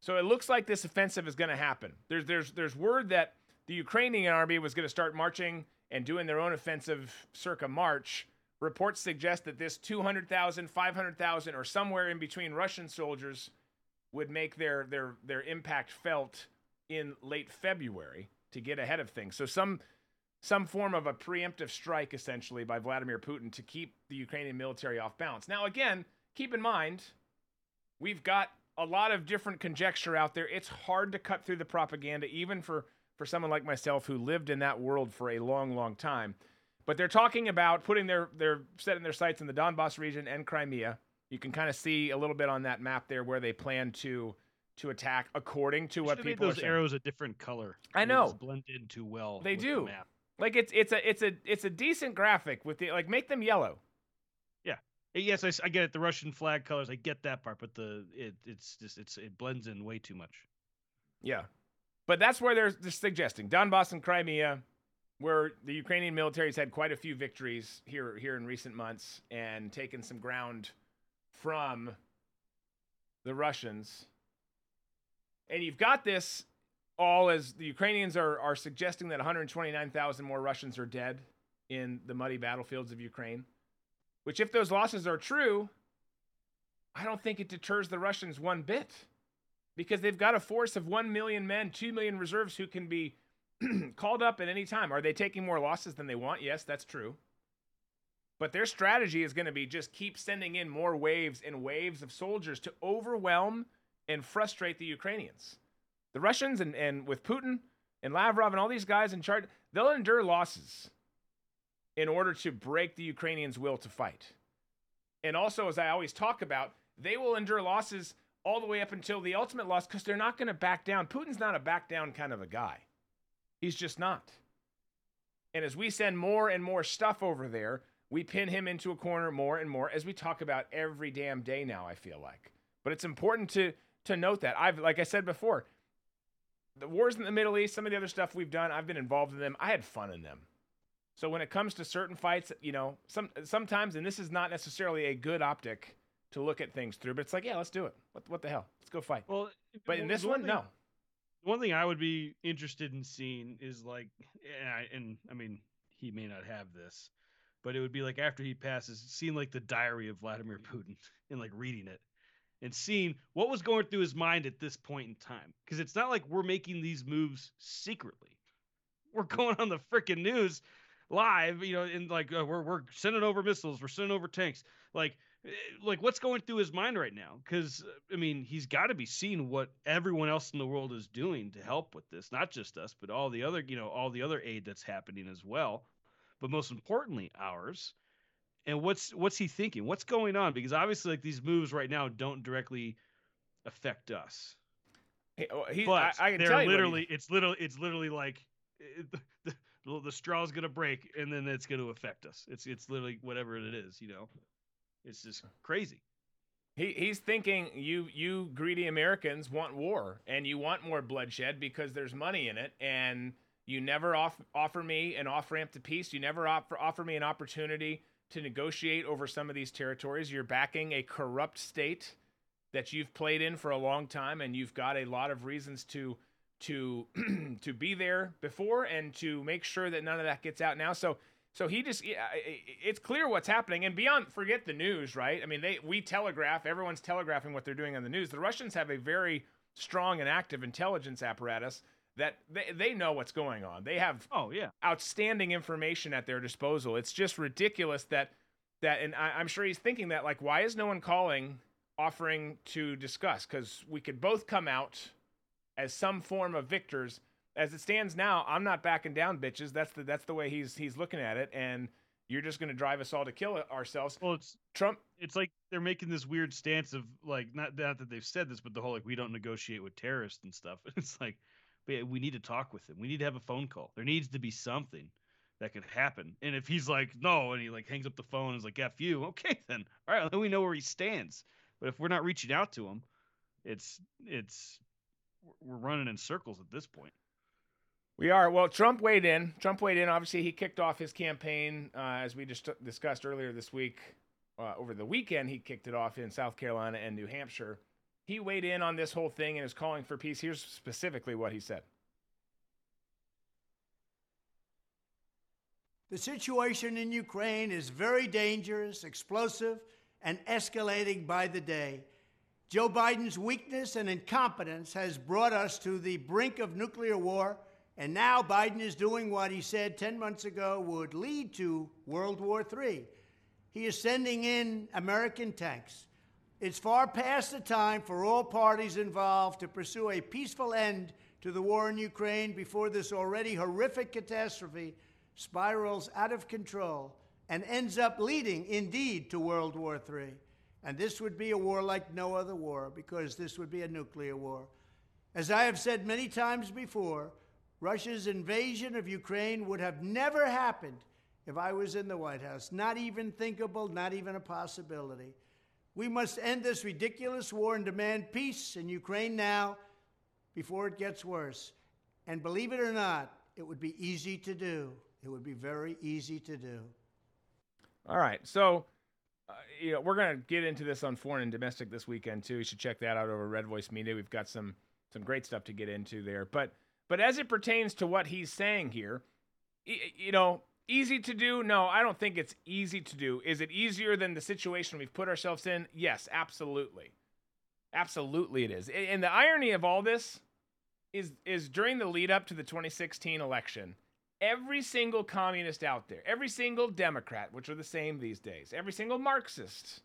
So it looks like this offensive is going to happen. There's there's there's word that the Ukrainian army was going to start marching and doing their own offensive circa March. Reports suggest that this 200,000, 500,000 or somewhere in between Russian soldiers would make their their their impact felt in late February to get ahead of things. So some some form of a preemptive strike essentially by Vladimir Putin to keep the Ukrainian military off balance. Now again, keep in mind we've got a lot of different conjecture out there. It's hard to cut through the propaganda, even for, for someone like myself who lived in that world for a long, long time. But they're talking about putting their, their setting their sights in the Donbass region and Crimea. You can kind of see a little bit on that map there where they plan to to attack according to what people those are arrows a different color. I know. blend in too well. They do. The like it's it's a it's a it's a decent graphic with the like make them yellow. Yeah. Eh, yes, I, I, get it. The Russian flag colors, I get that part, but the it it's just it's it blends in way too much. Yeah, but that's where they're, they're suggesting Donbass and Crimea, where the Ukrainian military's had quite a few victories here here in recent months and taken some ground from the Russians. And you've got this all as the Ukrainians are are suggesting that 129,000 more Russians are dead in the muddy battlefields of Ukraine. Which, if those losses are true, I don't think it deters the Russians one bit because they've got a force of 1 million men, 2 million reserves who can be called up at any time. Are they taking more losses than they want? Yes, that's true. But their strategy is going to be just keep sending in more waves and waves of soldiers to overwhelm and frustrate the Ukrainians. The Russians and, and with Putin and Lavrov and all these guys in charge, they'll endure losses in order to break the Ukrainians' will to fight. And also, as I always talk about, they will endure losses all the way up until the ultimate loss because they're not going to back down. Putin's not a back down kind of a guy. He's just not. And as we send more and more stuff over there, we pin him into a corner more and more as we talk about every damn day now, I feel like. But it's important to to note that. I've like I said before, the wars in the Middle East, some of the other stuff we've done, I've been involved in them. I had fun in them. So when it comes to certain fights, you know, some sometimes, and this is not necessarily a good optic to look at things through, but it's like, yeah, let's do it. What, what the hell? Let's go fight. Well, but in this one, thing, no. One thing I would be interested in seeing is like, and I, and I mean, he may not have this, but it would be like after he passes, seeing like the diary of Vladimir Putin and like reading it and seeing what was going through his mind at this point in time. Because it's not like we're making these moves secretly. We're going on the freaking news live, you know, and like uh, we're we're sending over missiles, we're sending over tanks, like Eh, like what's going through his mind right now? Because I mean, he's got to be seeing what everyone else in the world is doing to help with this, not just us, but all the other, you know, all the other aid that's happening as well. But most importantly, ours. And what's what's he thinking? What's going on? Because obviously, like these moves right now don't directly affect us. He, he, but I, I they're literally, it's literally, it's literally like eh, it, the, the straw's gonna break and then it's gonna affect us. It's it's literally whatever it is, you know. It's just crazy. He he's thinking you you greedy Americans want war and you want more bloodshed because there's money in it and you never off, offer me an off ramp to peace. You never offer offer me an opportunity to negotiate over some of these territories. You're backing a corrupt state that you've played in for a long time and you've got a lot of reasons to to to be there before and to make sure that none of that gets out now. So so he just it's clear what's happening and beyond forget the news, right? I mean, they we telegraph, everyone's telegraphing what they're doing on the news. The Russians have a very strong and active intelligence apparatus that they, they know what's going on. They have oh yeah outstanding information at their disposal. It's just ridiculous that that and I, I'm sure he's thinking that like why is no one calling offering to discuss because we could both come out as some form of victors. As it stands now, I'm not backing down, bitches. That's the that's the way he's he's looking at it, and you're just going to drive us all to kill ourselves. Well, it's Trump. It's like they're making this weird stance of like not, not that they've said this, but the whole like we don't negotiate with terrorists and stuff. It's like we need to talk with him. We need to have a phone call. There needs to be something that could happen. And if he's like no, and he like hangs up the phone and is like "f you," okay then, all right, then we know where he stands. But if we're not reaching out to him, it's it's we're running in circles at this point. We are. Well, Trump weighed in. Trump weighed in. Obviously, he kicked off his campaign, uh, as we just discussed earlier this week. Uh, over the weekend, he kicked it off in South Carolina and New Hampshire. He weighed in on this whole thing and is calling for peace. Here's specifically what he said. The situation in Ukraine is very dangerous, explosive, and escalating by the day. Joe Biden's weakness and incompetence has brought us to the brink of nuclear war, and now Biden is doing what he said 10 months ago would lead to World War III. He is sending in American tanks. It's far past the time for all parties involved to pursue a peaceful end to the war in Ukraine before this already horrific catastrophe spirals out of control and ends up leading, indeed, to World War III. And this would be a war like no other war because this would be a nuclear war. As I have said many times before, Russia's invasion of Ukraine would have never happened if I was in the White House. Not even thinkable, not even a possibility. We must end this ridiculous war and demand peace in Ukraine now before it gets worse. And believe it or not, it would be easy to do. It would be very easy to do. All right. So, uh, you know, we're going to get into this on foreign and domestic this weekend too. You should check that out over Red Voice Media. We've got some some great stuff to get into there. But but as it pertains to what he's saying here, you know, easy to do? No, I don't think it's easy to do. Is it easier than the situation we've put ourselves in? Yes, absolutely. Absolutely it is. And the irony of all this is is during the lead up to the 2016 election, every single communist out there, every single Democrat, which are the same these days, every single Marxist,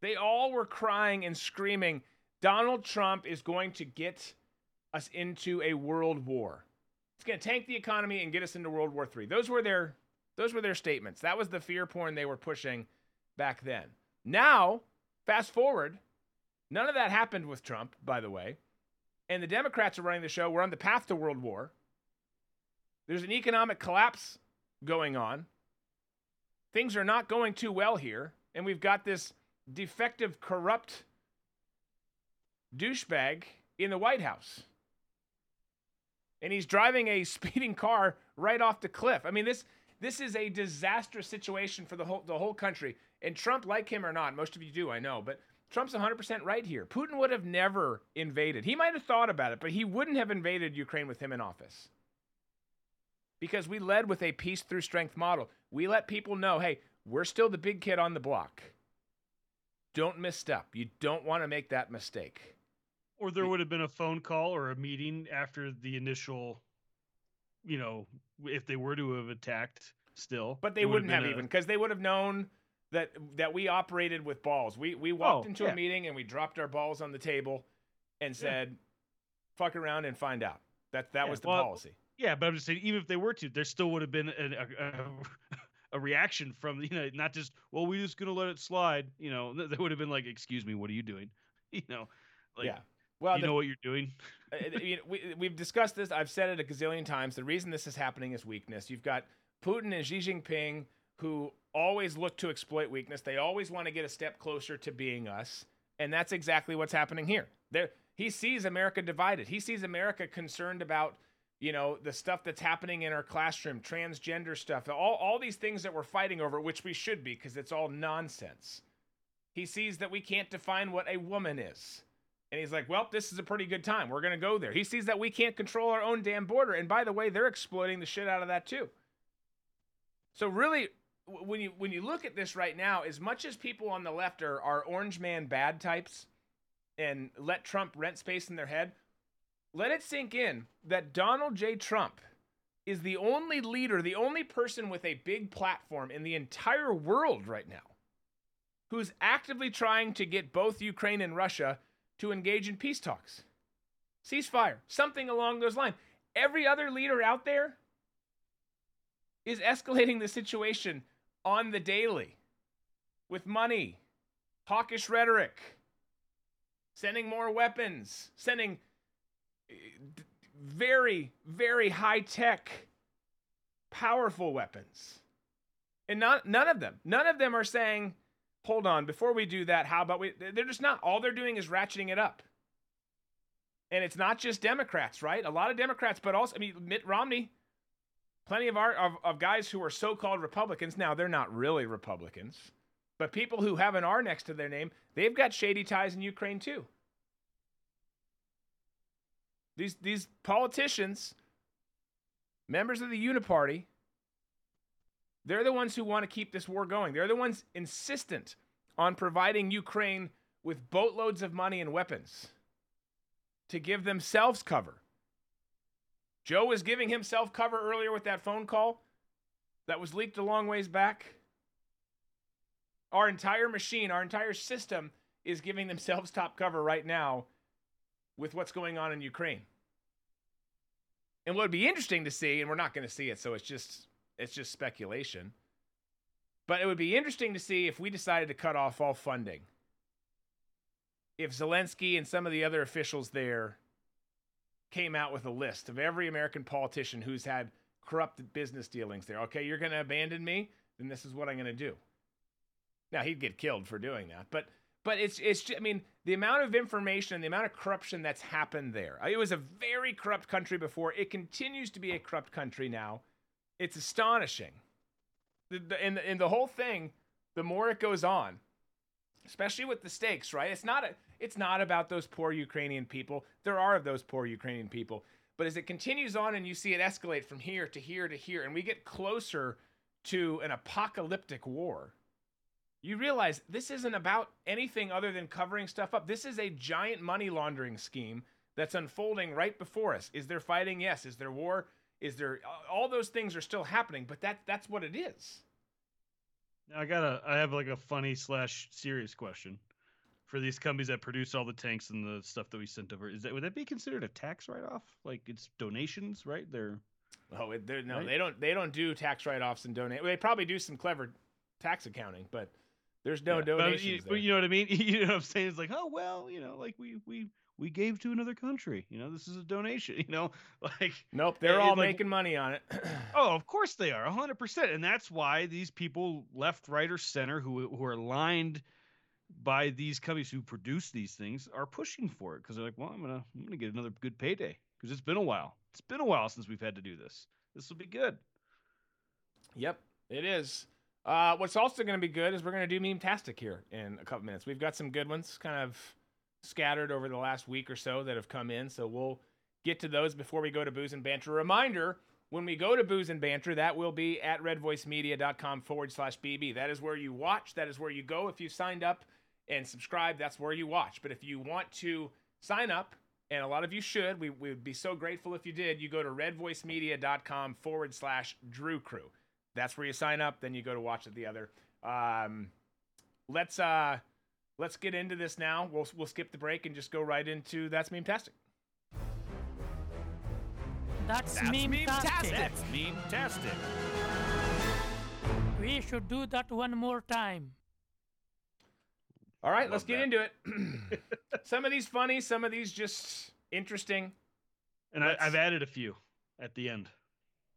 they all were crying and screaming, Donald Trump is going to get us into a world war. It's going to tank the economy and get us into World War III. Those were their those were their statements. That was the fear porn they were pushing back then. Now, fast forward, none of that happened with Trump, by the way. And the Democrats are running the show. We're on the path to world war. There's an economic collapse going on. Things are not going too well here. And we've got this defective, corrupt douchebag in the White House. And he's driving a speeding car right off the cliff. I mean, this this is a disastrous situation for the whole the whole country. And Trump, like him or not, most of you do, I know, but Trump's 100% right here. Putin would have never invaded. He might have thought about it, but he wouldn't have invaded Ukraine with him in office because we led with a peace through strength model. We let people know, hey, we're still the big kid on the block. Don't misstep. You don't want to make that mistake. Or there mm. would have been a phone call or a meeting after the initial, you know, if they were to have attacked still. But they wouldn't have, have even because they would have known that that we operated with balls. We we walked oh, into yeah. a meeting and we dropped our balls on the table and said, yeah. "Fuck around and find out." That that yeah, was the well, policy. Yeah, but I'm just saying, even if they were to, there still would have been a, a, a reaction from you know, not just well, we're just gonna let it slide. You know, they would have been like, "Excuse me, what are you doing?" You know, like, yeah. Well, you the, know what you're doing. We, we've discussed this. I've said it a gazillion times. The reason this is happening is weakness. You've got Putin and Xi Jinping who always look to exploit weakness. They always want to get a step closer to being us, and that's exactly what's happening here. There, he sees America divided. He sees America concerned about you know the stuff that's happening in our classroom transgender stuff all, all these things that we're fighting over which we should be because it's all nonsense he sees that we can't define what a woman is And he's like, well, this is a pretty good time. We're going to go there. He sees that we can't control our own damn border. And by the way, they're exploiting the shit out of that too. So really, when you when you look at this right now, as much as people on the left are, are orange man bad types and let Trump rent space in their head, let it sink in that Donald J. Trump is the only leader, the only person with a big platform in the entire world right now who's actively trying to get both Ukraine and Russia to engage in peace talks. Ceasefire, something along those lines. Every other leader out there is escalating the situation on the daily with money, hawkish rhetoric, sending more weapons, sending eh, very, very high tech, powerful weapons. And not, none of them, none of them are saying, hold on, before we do that, how about we? They're just not. All they're doing is ratcheting it up. And it's not just Democrats, right? A lot of Democrats, but also, I mean, Mitt Romney, plenty of our of, of guys who are so-called Republicans. Now they're not really Republicans, but people who have an R next to their name, they've got shady ties in Ukraine too. These these politicians, members of the Uniparty, they're the ones who want to keep this war going. They're the ones insistent on providing Ukraine with boatloads of money and weapons to give themselves cover. Joe was giving himself cover earlier with that phone call that was leaked a long ways back. Our entire machine, our entire system is giving themselves top cover right now with what's going on in Ukraine. And what would be interesting to see, and we're not going to see it, so it's just it's just speculation. But it would be interesting to see if we decided to cut off all funding. If Zelensky and some of the other officials there came out with a list of every American politician who's had corrupt business dealings there. Okay, you're going to abandon me, then this is what I'm going to do. Now he'd get killed for doing that, but but it's it's just, I mean the amount of information, and the amount of corruption that's happened there. It was a very corrupt country before. It continues to be a corrupt country now. It's astonishing. The, the, and, and the whole thing, the more it goes on, especially with the stakes, right? It's not a, it's not about those poor Ukrainian people. There are those poor Ukrainian people. But as it continues on and you see it escalate from here to here to here, and we get closer to an apocalyptic war, you realize this isn't about anything other than covering stuff up. This is a giant money laundering scheme that's unfolding right before us. Is there fighting? Yes. Is there war? Is there all those things are still happening, but that that's what it is. Now I got a I have like a funny slash serious question for these companies that produce all the tanks and the stuff that we sent over. Is that would that be considered a tax write off? Like it's donations, right? They're oh they're, no, right? they don't they don't do tax write offs and donate. They probably do some clever tax accounting, but there's no yeah, donations. But you, but you know what I mean? you know what I'm saying? It's like, oh well, you know, like we we we gave to another country. You know, this is a donation. You know, like nope, they're all like, making money on it. oh, of course they are, hundred percent, and that's why these people, left, right, or center, who who are lined by these companies who produce these things, are pushing for it because they're like, well, I'm gonna I'm gonna get another good payday because it's been a while. It's been a while since we've had to do this. This will be good. Yep, it is. Uh, what's also going to be good is we're going to do meme tastic here in a couple minutes. We've got some good ones, kind of scattered over the last week or so that have come in. So we'll get to those before we go to Booze and Banter. Reminder when we go to Booze and Banter, that will be at redvoicemedia.com forward slash BB. That is where you watch. That is where you go. If you signed up and subscribe, that's where you watch. But if you want to sign up, and a lot of you should, we, we would be so grateful if you did, you go to redvoicemedia.com forward slash Drew Crew. That's where you sign up. Then you go to watch it the other. Um, let's uh let's get into this now. We'll we'll skip the break and just go right into that's meme tastic. That's, that's meme tastic. That's meme tastic. We should do that one more time. All right, let's get that. into it. some of these funny, some of these just interesting. And I, have added a few at the end.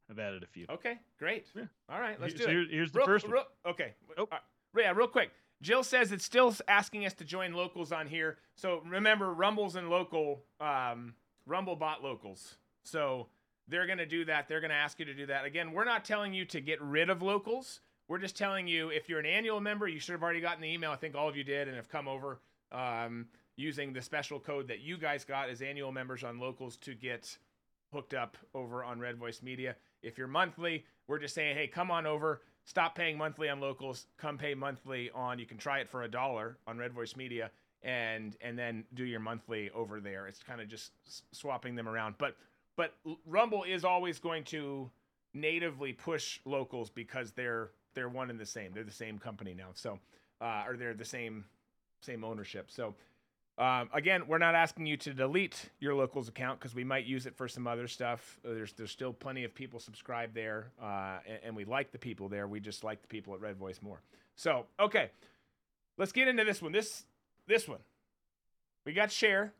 I've added a few. Okay, great. Yeah. All right, let's do so it. Here's the real, first real, one. okay. Oh. Uh, yeah, real quick. Jill says it's still asking us to join locals on here. So remember, Rumble's and local, um, Rumble bot locals. So they're going to do that. They're going to ask you to do that. Again, we're not telling you to get rid of locals. We're just telling you if you're an annual member, you should have already gotten the email. I think all of you did and have come over. Um, using the special code that you guys got as annual members on locals to get hooked up over on Red Voice Media. If you're monthly, we're just saying, hey, come on over, stop paying monthly on locals, come pay monthly on. You can try it for a dollar on Red Voice Media, and and then do your monthly over there. It's kind of just swapping them around. But but Rumble is always going to natively push locals because they're they're one and the same. They're the same company now. So uh, or they're the same same ownership. So um, again, we're not asking you to delete your locals account because we might use it for some other stuff. There's there's still plenty of people subscribed there, uh, and, and we like the people there. We just like the people at Red Voice more. So okay, let's get into this one. This this one, we got Cher.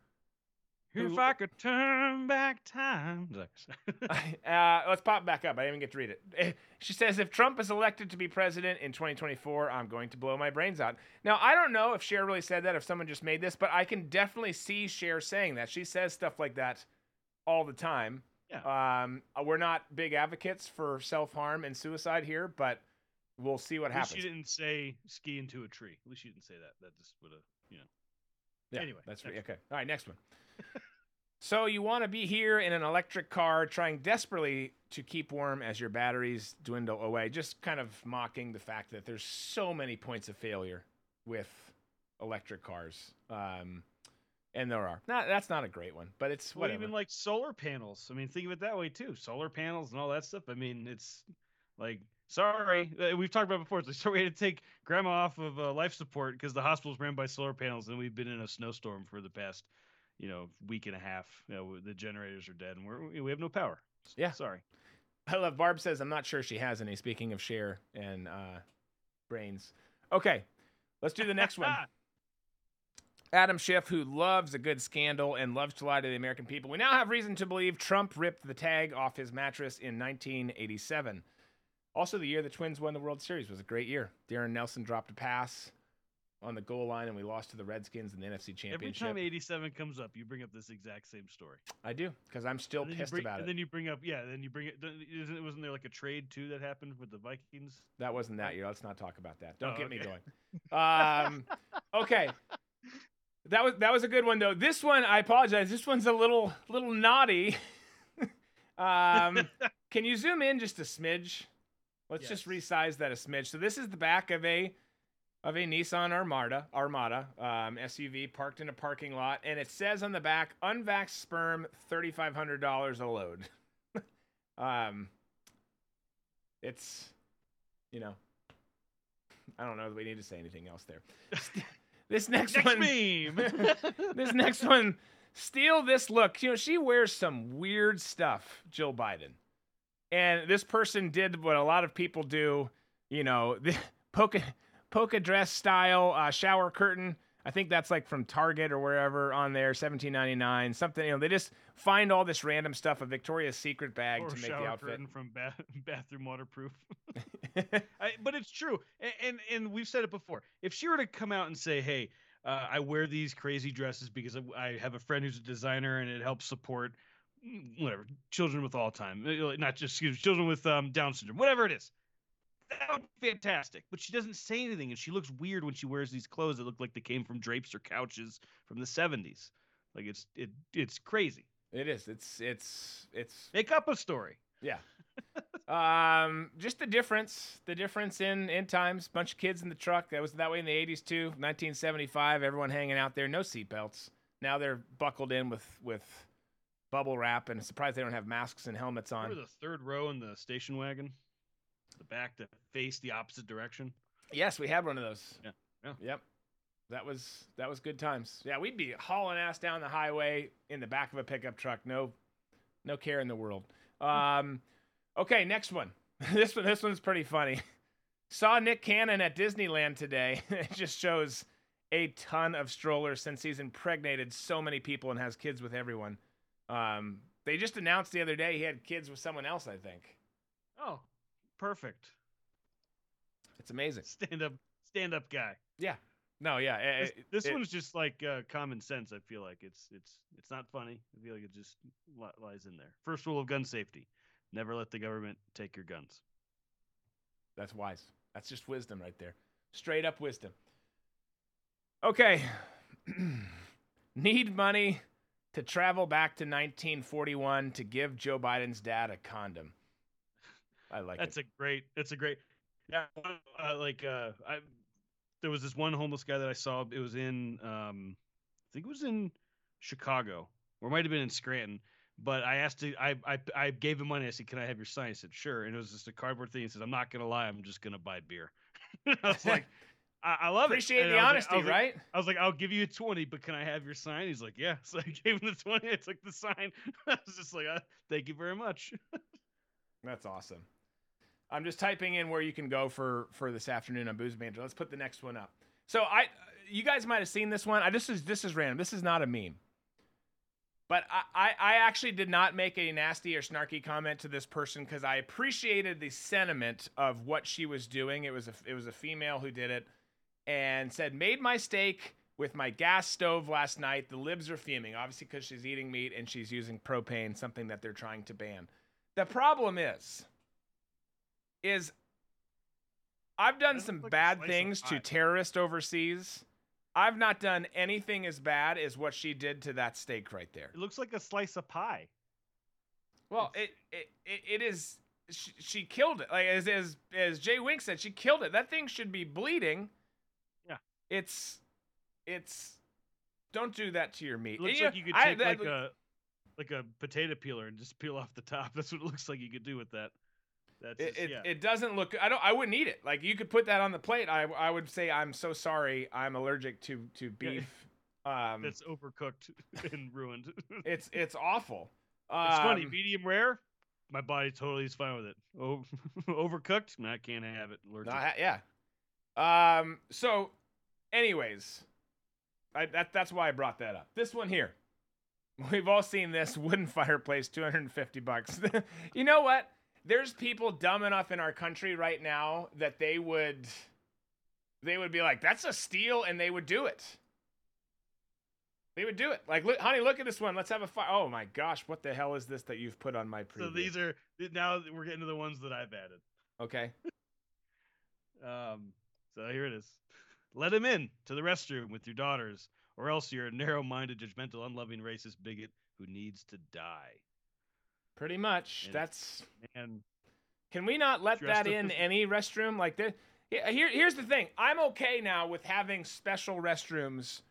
If who- I could turn back time. uh, let's pop back up. I didn't even get to read it. Eh, She says, if Trump is elected to be president in 2024, I'm going to blow my brains out. Now, I don't know if Cher really said that, if someone just made this, but I can definitely see Cher saying that. She says stuff like that all the time. Yeah. Um, we're not big advocates for self harm and suicide here, but we'll see what At happens. you didn't say ski into a tree. At least you didn't say that. That just would have, you know. Yeah, Anyway, that's next okay. All right, next one. So you want to be here in an electric car, trying desperately to keep warm as your batteries dwindle away. Just kind of mocking the fact that there's so many points of failure with electric cars. Um, and there are. Not, that's not a great one, but it's Well, whatever. even like solar panels. I mean, think of it that way too. Solar panels and all that stuff. I mean, it's like, sorry, uh, we've talked about it before. It's like, sorry, we had to take grandma off of uh, life support because the hospital's ran by solar panels, and we've been in a snowstorm for the past, you know, week and a half. You know, the generators are dead, and we're we have no power. Yeah. sorry. I love Barb says I'm not sure she has any. Speaking of Cher and uh, brains. Okay, let's do the next one. Adam Schiff, who loves a good scandal and loves to lie to the American people. We now have reason to believe Trump ripped the tag off his mattress in 1987. Also, the year the Twins won the World Series was a great year. Darrin Nelson dropped a pass on the goal line, and we lost to the Redskins in the NFC Championship. Every time 87 comes up, you bring up this exact same story. I do because I'm still And then you pissed bring- about and it. And then you bring up, yeah, then you bring it. wasn't there like a trade too that happened with the Vikings? That wasn't that year. Let's not talk about that. Don't Oh, get me going. Um, okay. That was that was a good one though. This one, I apologize. This one's a little little naughty. um, can you zoom in just a smidge? Let's just resize that a smidge. So this is the back of a of a Nissan Armada Armada um, SUV parked in a parking lot, and it says on the back, "Unvaxxed sperm, thirty five hundred dollars a load." um, it's you know, I don't know that we need to say anything else there. this next, Next one, meme. this next one, steal this look. You know, she wears some weird stuff, Jill Biden, and this person did what a lot of people do. You know, the polka dress style uh, shower curtain. I think that's like from Target or wherever on there, seventeen ninety nine. Something you know, they just find all this random stuff, a Victoria's Secret bag or to make the outfit. curtain from ba- bathroom waterproof. I, but it's true, and, and and we've said it before. If she were to come out and say, "Hey, uh, I wear these crazy dresses because I- have a friend who's a designer and it helps support mm, whatever children with all time, not just excuse me, children with um, Down syndrome, whatever it is." That would be fantastic. But she doesn't say anything, and she looks weird when she wears these clothes that look like they came from drapes or couches from the '70s. Like it's it it's crazy. It is. It's it's it's Make up a story. yeah. um, just the difference, the difference in in times. Bunch of kids in the truck. That was that way in the '80s too. 1975, everyone hanging out there, no seatbelts. Now they're buckled in with with bubble wrap, and surprised they don't have masks and helmets on. Remember the third row in the station wagon? The back to face the opposite direction? Yes, we had one of those. Yeah. Yeah. Yep. That was that was good times. Yeah, we'd be hauling ass down the highway in the back of a pickup truck. No no care in the world. Um okay, next one. this one this one's pretty funny. Saw Nick Cannon at Disneyland today. it just shows a ton of strollers since he's impregnated so many people and has kids with everyone. Um they just announced the other day he had kids with someone else, I think. Oh, perfect. It's amazing. Stand up, stand up guy. Yeah. No, yeah. eh, This, eh, this it- one's just like uh, common sense. I feel like it's it's it's not funny. I feel like it just li- lies in there. First rule of gun safety: never let the government take your guns. That's wise. That's just wisdom right there. Straight up wisdom. Okay. Need money to travel back to 1941 to give Joe Biden's dad a condom. I like that. That's it. a great. That's a great. Yeah, uh, like uh, I there was this one homeless guy that I saw. It was in um, I think it was in Chicago, or it might have been in Scranton. But I asked, to, I, I I gave him money. I said, "Can I have your sign?" He said, "Sure." And it was just a cardboard thing. He said, "I'm not gonna lie. I'm just gonna buy beer." I was like, I, I love Appreciate it. And the I like- honesty, I was like- right? I was like, "I'll give you a twenty, but can I have your sign?" He's like, "Yeah." So I gave him the twenty. I took the sign. I was just like, uh, "Thank you very much." That's awesome. I'm just typing in where you can go for for this afternoon on Booze Banter. Let's put the next one up. So I, you guys might have seen this one. I, this is this is random. This is not a meme. But I, I, I actually did not make a nasty or snarky comment to this person because I appreciated the sentiment of what she was doing. It was a it was a female who did it, and said made my steak with my gas stove last night. The libs are fuming, obviously because she's eating meat and she's using propane, something that they're trying to ban. The problem is, is I've done some like bad things to terrorists overseas. I've not done anything as bad as what she did to that steak right there. It looks like a slice of pie. Well, it it, it, it is. She, she killed it. Like as as as Jay Wink said, she killed it. That thing should be bleeding. Yeah. It's it's. Don't do that to your meat. It looks And, like know, you could I- take that- like a like a potato peeler and just peel off the top. That's what it looks like you could do with that. That's It, just- it, yeah. it doesn't look. I don't. I wouldn't eat it. Like you could put that on the plate. I I would say I'm so sorry. I'm allergic to to beef. Um, That's overcooked and ruined. it's it's awful. It's funny, Um, medium rare. My body totally is fine with it. Oh, overcooked, I can't have it. Allergic. No, I- yeah. Um. So, anyways, I, that that's why I brought that up. This one here, we've all seen this wooden fireplace, two hundred and fifty bucks. you know what? There's people dumb enough in our country right now that they would, they would be like, "That's a steal," and they would do it. They would do it. Like, look, honey, look at this one. Let's have a fire. Oh my gosh, what the hell is this that you've put on my preview? so these are now we're getting to the ones that I've added. okay. Um, so here it is. Let him in to the restroom with your daughters, or else you're a narrow-minded, judgmental, unloving, racist bigot who needs to die. Pretty much. And- That's And Can we not let that in any restroom like this? Here, here's the thing. I'm okay now with having special restrooms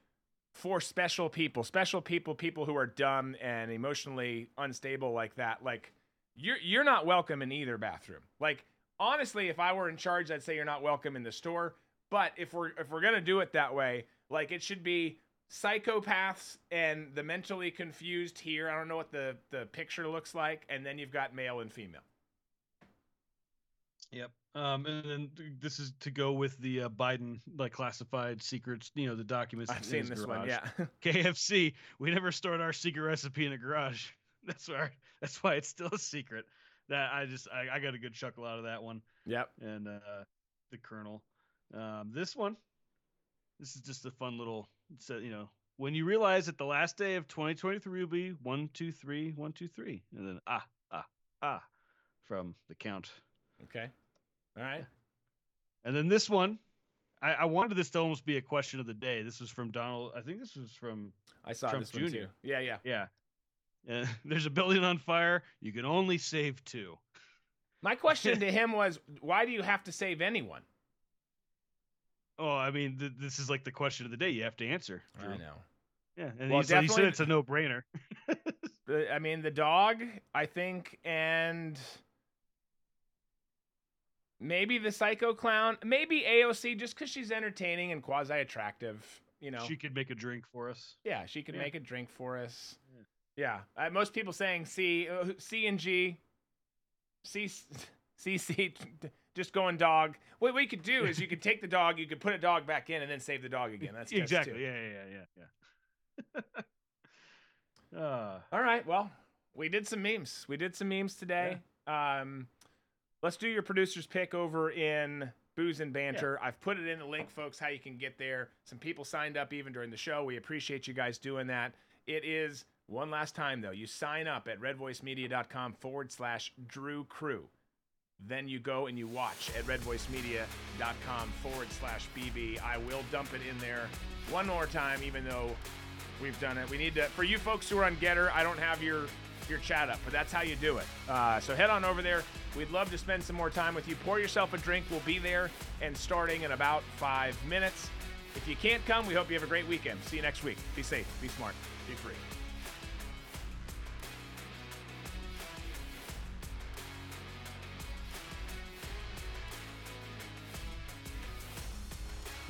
for special people, special people, people who are dumb and emotionally unstable like that. Like, you're you're not welcome in either bathroom. Like, honestly, if I were in charge, I'd say you're not welcome in the store. But if we're if we're gonna do it that way, like it should be psychopaths and the mentally confused here. I don't know what the the picture looks like, and then you've got male and female. Yep. Um, and then this is to go with the uh, Biden like classified secrets, you know, the documents. I've seen his this one, yeah. KFC. We never stored our secret recipe in a garage. That's why. That's why it's still a secret. That I just I, I got a good chuckle out of that one. yep. And uh, the Colonel. Um, this one. This is just a fun little. A, you know when you realize that the last day of 2023 will be one two three one two three, and then ah ah ah from the count. Okay. All right. And then this one, I, I wanted this to almost be a question of the day. This was from Donald. I think this was from I saw Trump this one Jr.. too. Yeah, yeah. yeah. Uh, there's a building on fire. You can only save two. My question to him was, why do you have to save anyone? Oh, I mean, th- this is like the question of the day. You have to answer. Drew. I know. Yeah, and Well, he, said, he said it's a no-brainer. The- I mean, the dog, I think, and maybe the psycho clown, maybe AOC, just because she's entertaining and quasi attractive. You know, She could make a drink for us. yeah, she could Yeah. make a drink for us. Yeah, uh, most people saying C, uh, C and G, C, C, C, just going dog. What we could do is you could take the dog, you could put a dog back in, and then save the dog again. That's exactly. two. Yeah, yeah, yeah, yeah, yeah. uh, All right. Well, we did some memes. We did some memes today. Um, let's do your producer's pick over in Booze and Banter. I've put it in the link, folks, how you can get there. Some people signed up even during the show. We appreciate you guys doing that. It is one last time, though. You sign up at redvoicemedia.com forward slash Drew Crew. Then you go and you watch at redvoicemedia.com forward slash BB. I will dump it in there one more time, even though We've done it. We need to for you folks who are on Gettr. I don't have your your chat up, but that's how you do it. Uh, so head on over there. We'd love to spend some more time with you. Pour yourself a drink. We'll be there and starting in about five minutes. If you can't come, we hope you have a great weekend. See you next week. Be safe, be smart, be free.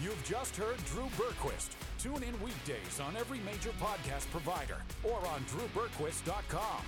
You've just heard Drew Berquist. Tune in weekdays on every major podcast provider or on drewberquist.com.